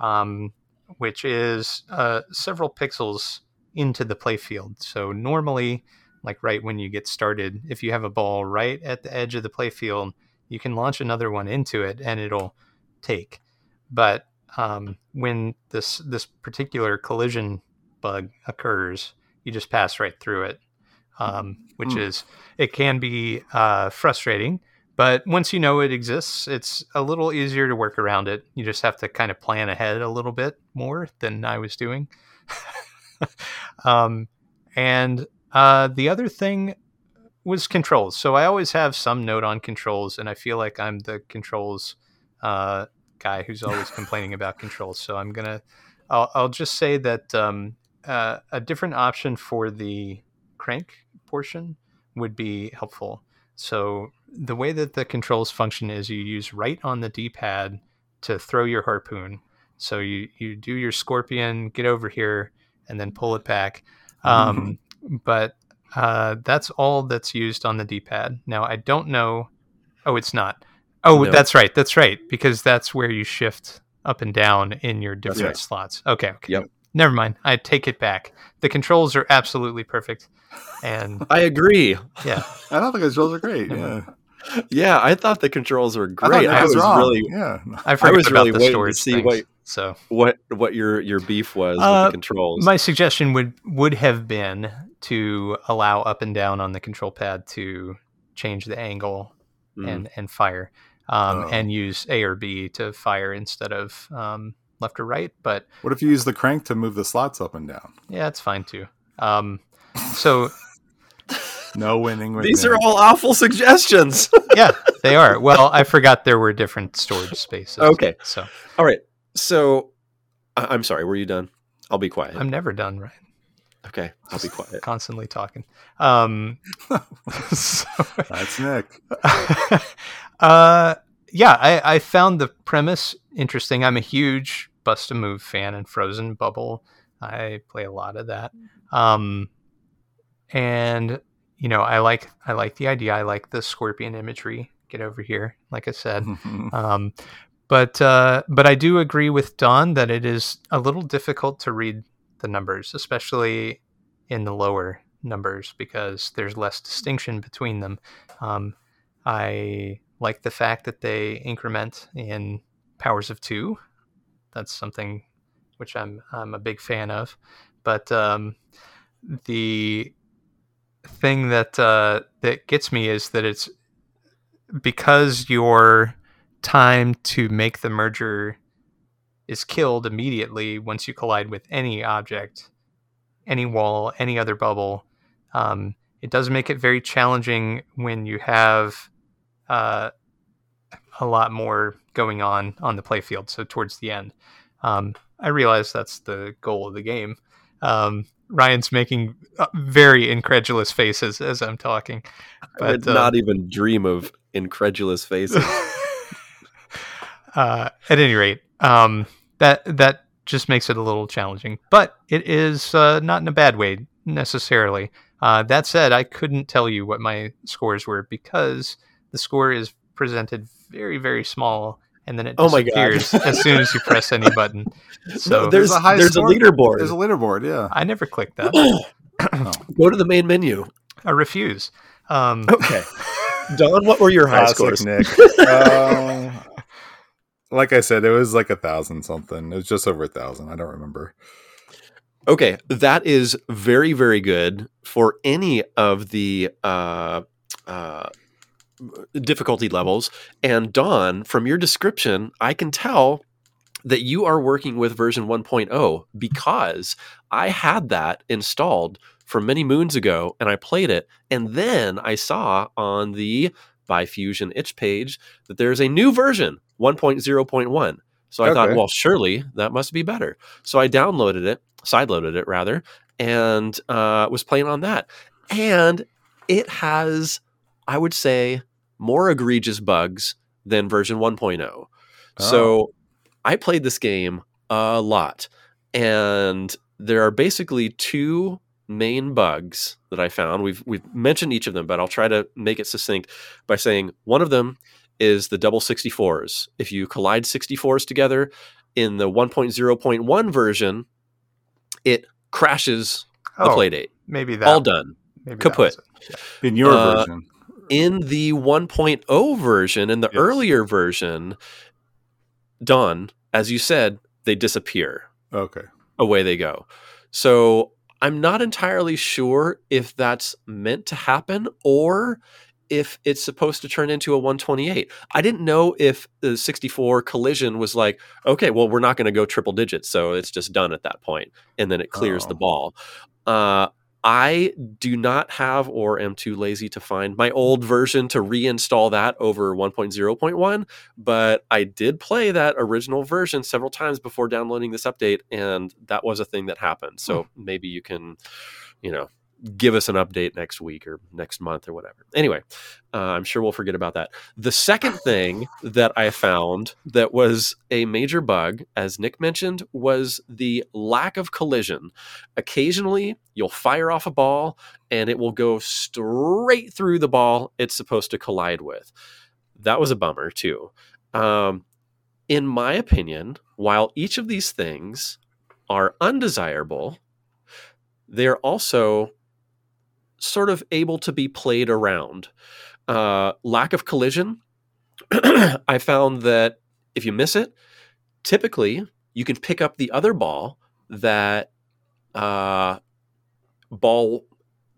um, which is uh, several pixels into the playfield. So normally, like right when you get started, if you have a ball right at the edge of the playfield, you can launch another one into it and it'll take. But um, when this this particular collision bug occurs, you just pass right through it, um, which Hmm. is it can be uh, frustrating. But once you know it exists, it's a little easier to work around it. You just have to kind of plan ahead a little bit more than I was doing. um, and uh, the other thing was controls. So I always have some note on controls, and I feel like I'm the controls uh, guy who's always complaining about controls. So I'm gonna, I'll, I'll just say that um, uh, a different option for the crank portion would be helpful. So the way that the controls function is you use right on the D-pad to throw your harpoon. So you you do your scorpion, get over here, and then pull it back. Um, But uh, that's all that's used on the D-pad. Now I don't know. Oh, it's not. Oh, No. that's right. That's right because that's where you shift up and down in your different right. slots. Okay. okay. Yep. never mind. I take it back. The controls are absolutely perfect, and I agree. yeah, I thought the controls are great. Yeah, Yeah, I thought the controls were great. Nick I, was was wrong. really yeah. I forgot was really waiting to see things. what- So what what your your beef was with Uh, the controls. my suggestion would would have been to allow up and down on the control pad to change the angle Mm. and and fire, um, Oh. and use A or B to fire instead of um, left or right. But What if you use the crank to move the slots up and down? yeah, it's fine too. Um, so No winning. with These Nick. are all awful suggestions. yeah, they are. Well, I forgot there were different storage spaces. Okay. so all right. So I- I'm sorry. Were you done? I'll be quiet. I'm never done, right? Okay, I'll be quiet. Constantly talking. Um, so, That's Nick. uh, yeah, I, I found the premise interesting. I'm a huge Bust a Move fan and Frozen Bubble. I play a lot of that. Um, and you know, I like I like the idea. I like the scorpion imagery. Get over here, like I said. Um, but uh, but I do agree with Don that it is a little difficult to read the numbers, especially in the lower numbers, because there's less distinction between them. Um, I like the fact that they increment in powers of two. That's something which I'm I'm a big fan of. But um, the thing that uh, that gets me is that it's because your time to make the merger is killed immediately once you collide with any object, any wall, any other bubble. Um, it does make it very challenging when you have uh, a lot more going on on the playfield. So towards the end, um, I realize that's the goal of the game. Um, Ryan's making uh, very incredulous faces as I'm talking. I would But, uh, not even dream of incredulous faces. uh, at any rate, um, that that just makes it a little challenging, but it is uh, not in a bad way necessarily. Uh, that said, I couldn't tell you what my scores were because the score is presented very very small, and then it Oh my God. disappears as soon as you press any button. So no, there's a high there's score. a leaderboard. There's a leaderboard. Yeah. I never clicked that. Go to the main menu. I refuse. Um, Okay. Don, what were your high Classic scores? Nick. Um, like I said, it was like a thousand something. It was just over a thousand. I don't remember. Okay, that is very, very good for any of the uh, uh, difficulty levels. And Don, from your description, I can tell that you are working with version 1.0 because I had that installed from many moons ago and I played it. And then I saw on the BiFusion itch page that there's a new version 1.0.1. So I thought, well, surely that must be better. So I downloaded it, sideloaded it rather, and uh, was playing on that. And it has, I would say, more egregious bugs than version 1.0. So I played this game a lot, and there are basically two main bugs that I found. We've we've mentioned each of them, but I'll try to make it succinct by saying one of them is the double 64s. If you collide 64s together in the 1.0.1 version, it crashes the oh, playdate. maybe that. All Don. Maybe kaput. was it. In your Uh, version. in the 1.0 version, in the Yes. earlier version, done, as you said, they disappear. Okay. Away they go. So I'm not entirely sure if that's meant to happen or if it's supposed to turn into a 128. I didn't know if the 64 collision was like, okay, well, we're not going to go triple digits. So it's just done at that point, And then it clears the Oh. ball. Uh, I do not have or am too lazy to find my old version to reinstall that over 1.0.1, but I did play that original version several times before downloading this update, and that was a thing that happened. So maybe you can, you know, give us an update next week or next month or whatever. Anyway, uh, I'm sure we'll forget about that. The second thing that I found that was a major bug, as Nick mentioned, was the lack of collision. Occasionally, you'll fire off a ball and it will go straight through the ball it's supposed to collide with. That was a bummer, too. Um, in my opinion, while each of these things are undesirable, they're also sort of able to be played around. Uh, lack of collision. I found that if you miss it, typically you can pick up the other ball that uh, ball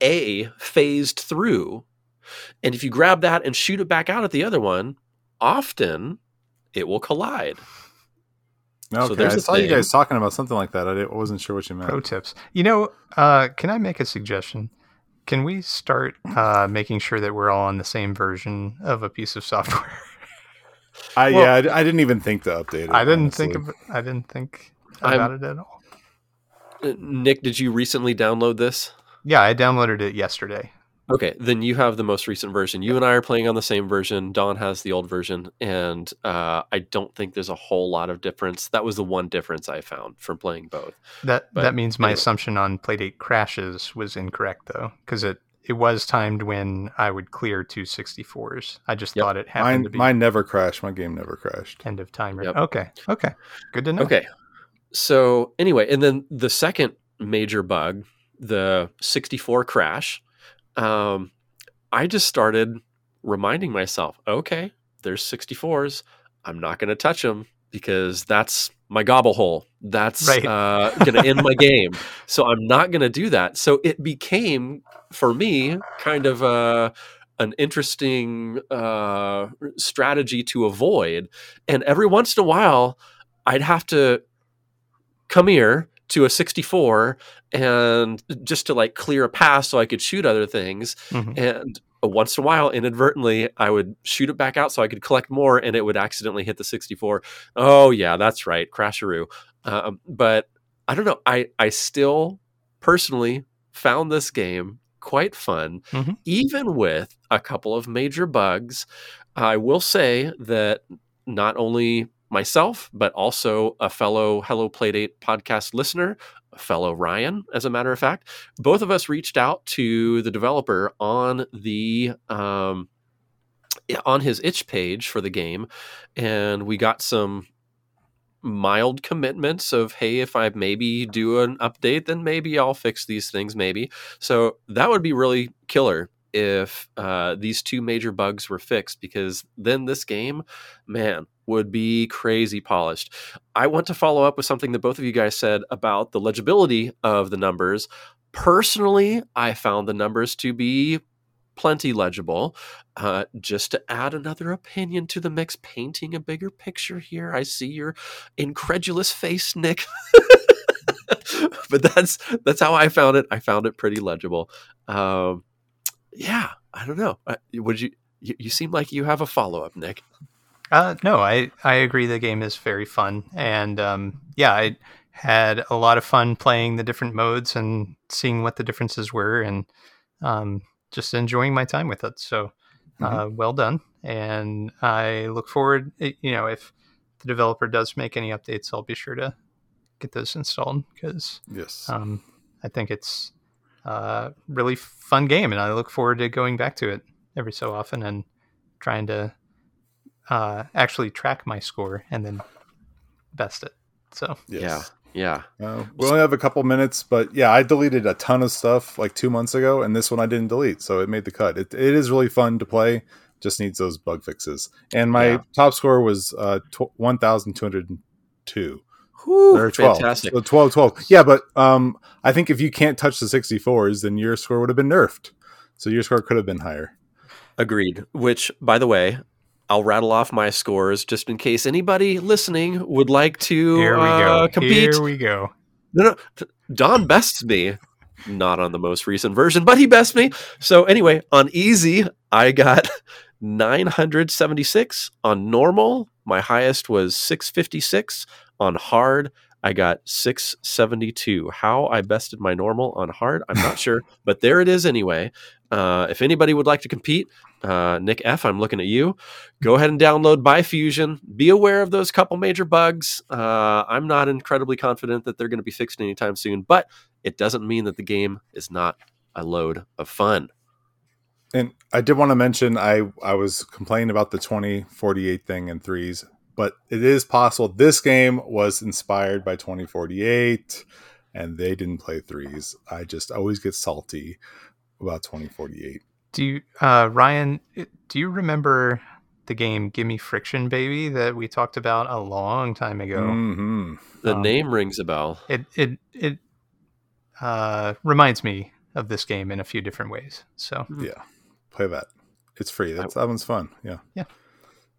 A phased through. And if you grab that and shoot it back out at the other one, often it will collide. Okay, there's I saw you guys talking about something like that. I wasn't sure what you meant. Pro tips. You know, uh, can I make a suggestion? Can we start uh, making sure that we're all on the same version of a piece of software? I, Well- yeah, I, I didn't even think to update it. I didn't honestly. think of, I didn't think I'm- about it at all. Uh, Nick, did you recently download this? Yeah, I downloaded it yesterday. Okay, then you have the most recent version. You and I are playing on the same version. Don has the old version, and uh, I don't think there's a whole lot of difference. That was the one difference I found from playing both. That But that means my anyway. assumption on Playdate crashes was incorrect though, because it it was timed when I would clear two 64s. I just Yep. thought it happened Mine, to be mine never crashed. My game never crashed. end of timer. Yep. Okay, okay, good to know. Okay. So anyway, and then the second major bug, the 64 crash, um, I just started reminding myself, okay, there's 64s. I'm not going to touch them because that's my gobble hole. That's Right. uh, going to end my game. So I'm not going to do that. So it became for me kind of a an interesting uh, strategy to avoid. And every once in a while, I'd have to come here to a 64 and just to like clear a path so I could shoot other things. Mhm. And once in a while, inadvertently, I would shoot it back out so I could collect more, and it would accidentally hit the 64. Oh yeah, that's right, crasharoo. Um, but I don't know. I I still personally found this game quite fun, Mhm. even with a couple of major bugs. I will say that not only myself, but also a fellow Hello Playdate podcast listener, a fellow Ryan, as a matter of fact, both of us reached out to the developer on the um, on his itch page for the game, and we got some mild commitments of hey if i maybe do an update then maybe i'll fix these things maybe. So that would be really killer if uh, these two major bugs were fixed because then this game man would be crazy polished. I want to follow up with something that both of you guys said about the legibility of the numbers. Personally i found the numbers to be plenty legible. Uh, just to add another opinion to the mix painting a bigger picture here i see your incredulous face nick. But that's that's how i found it. I found it pretty legible. Um, yeah i don't know. Uh, would you, you you seem like you have a follow-up nick Uh, no, I, I agree. The game is very fun, and um, yeah, I had a lot of fun playing the different modes and seeing what the differences were, and um, just enjoying my time with it. So, uh, well done, and I look forward. You know, if the developer does make any updates, I'll be sure to get those installed because Yes. um, I think it's a really fun game, and I look forward to going back to it every so often and trying to uh, actually track my score and then best it. So yes. yeah Uh, we only have a couple minutes, but yeah, I deleted a ton of stuff like two months ago, and this one I didn't delete, so it made the cut. It, it is really fun to play. Just needs those bug fixes. And my Yeah. top score was uh, tw- one thousand two hundred two. Whew, Or 12. fantastic So 12, 12. Yeah, but um, I think if you can't touch the 64s, then your score would have been nerfed. So your score could have been higher. Agreed. Which, by the way, I'll rattle off my scores just in case anybody listening would like to here we uh, go. compete. Here we go. No, no, Don bests me. Not on the most recent version, but he bests me. So anyway, on easy, I got 976. On normal, my highest was 656. On hard, I got 672. How I bested my normal on hard, I'm not sure, but there it is anyway. Uh, if anybody would like to compete, uh, Nick F, I'm looking at you. Go ahead and download BiFusion. Be aware of those couple major bugs. Uh, I'm not incredibly confident that they're going to be fixed anytime soon, but it doesn't mean that the game is not a load of fun. And I did want to mention I I was complaining about the 2048 thing in threes. but it is possible this game was inspired by 2048 and they didn't play threes. I just always get salty about 2048. Do you, uh, Ryan? Do you remember the game "Gimme Friction, Baby" that we talked about a long time ago? hmm The Um, name rings a bell. It it it uh, reminds me of this game in a few different ways. So Yeah, play that. It's free. That's that one's fun. Yeah. Yeah.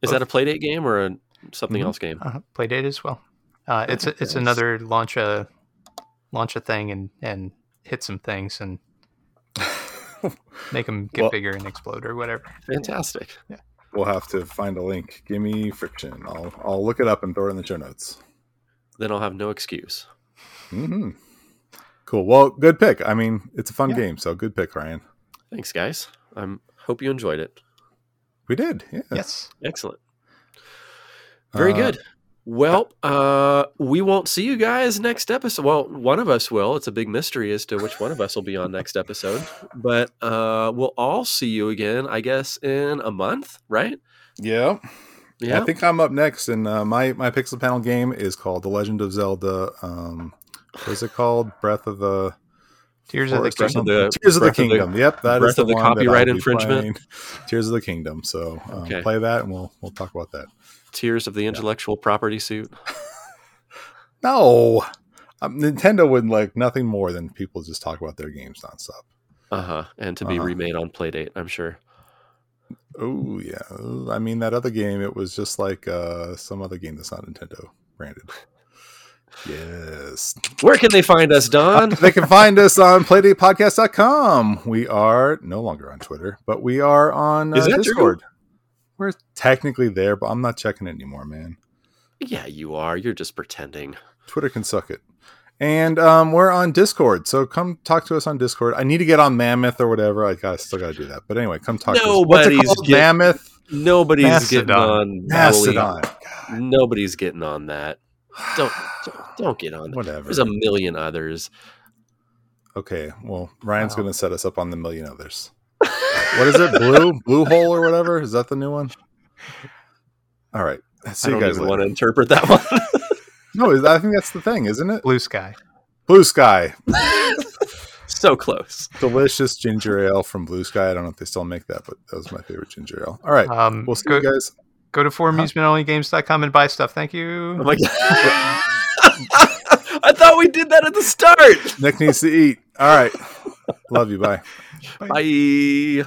Is that a playdate game or a something Mhm. else game? uh, play date as well. Uh, it's a, it's Yes. another launch a launch a thing and and hit some things and make them get Well- bigger and explode or whatever. Fantastic. we'll have to find a link. Gimme Friction. I'll I'll look it up and throw it in the show notes. Then I'll have no excuse. Mm-hmm. Cool. Well, good pick. I mean, it's a fun Yeah. game, so good pick, Ryan. Thanks, guys. I am hope you enjoyed it. We did. Yeah. Yes. Excellent. Very Uh, good. Well, uh, we won't see you guys next episode. Well, one of us will. It's a big mystery as to which one of us will be on next episode. But uh, we'll all see you again, I guess, in a month, right? Yeah. Yeah. I think I'm up next, and uh, my my pixel panel game is called The Legend of Zelda. Um, what is it called? Breath of the Tears of the Forest of something? the- Tears of the Breath of the- Kingdom. yep, that is Breath the of the one that copyright I'll be infringement? playing. Tears of the Kingdom. So um, Okay. play that, and we'll we'll talk about that. Tears of the intellectual property suit. No, um, Nintendo would like nothing more than people just talk about their games nonstop. Uh huh. And to be Uh-huh. remade on Playdate, I'm sure. Oh yeah, I mean that other game. It was just like uh, some other game that's not Nintendo branded. Yes. Where can they find us, Don? they can find us on playdatepodcast.com. We are no longer on Twitter, but we are on uh, Is that true? Discord. We're technically there, but I'm not checking it anymore, man. yeah, you are. You're just pretending. Twitter can suck it. And um, we're on Discord, so come talk to us on Discord. I need to get on Mammoth or whatever. I got still got to do that. But anyway, come talk to us. What's it Nobody's called? get- Mammoth, Nobody's Mastodon. getting on Mastodon. Bully. Nobody's getting on that. Don't don't, don't get on that. Whatever. There's a million others. Okay, well, Ryan's Wow. going to set us up on the million others. What is it? Blue, blue hole or whatever? Is that the new one? All right. See I you don't guys even later. want to interpret that one. No, I think that's the thing, isn't it? Blue sky. Blue Sky, so close. delicious ginger ale from Blue Sky. I don't know if they still make that, but that was my favorite ginger ale. All right, Um, we'll see go, you guys. go to for amusementonlygames.com and buy stuff. Thank you. Oh my god. I thought we did that at the start. Nick needs to eat. All right, love you. Bye. Bye.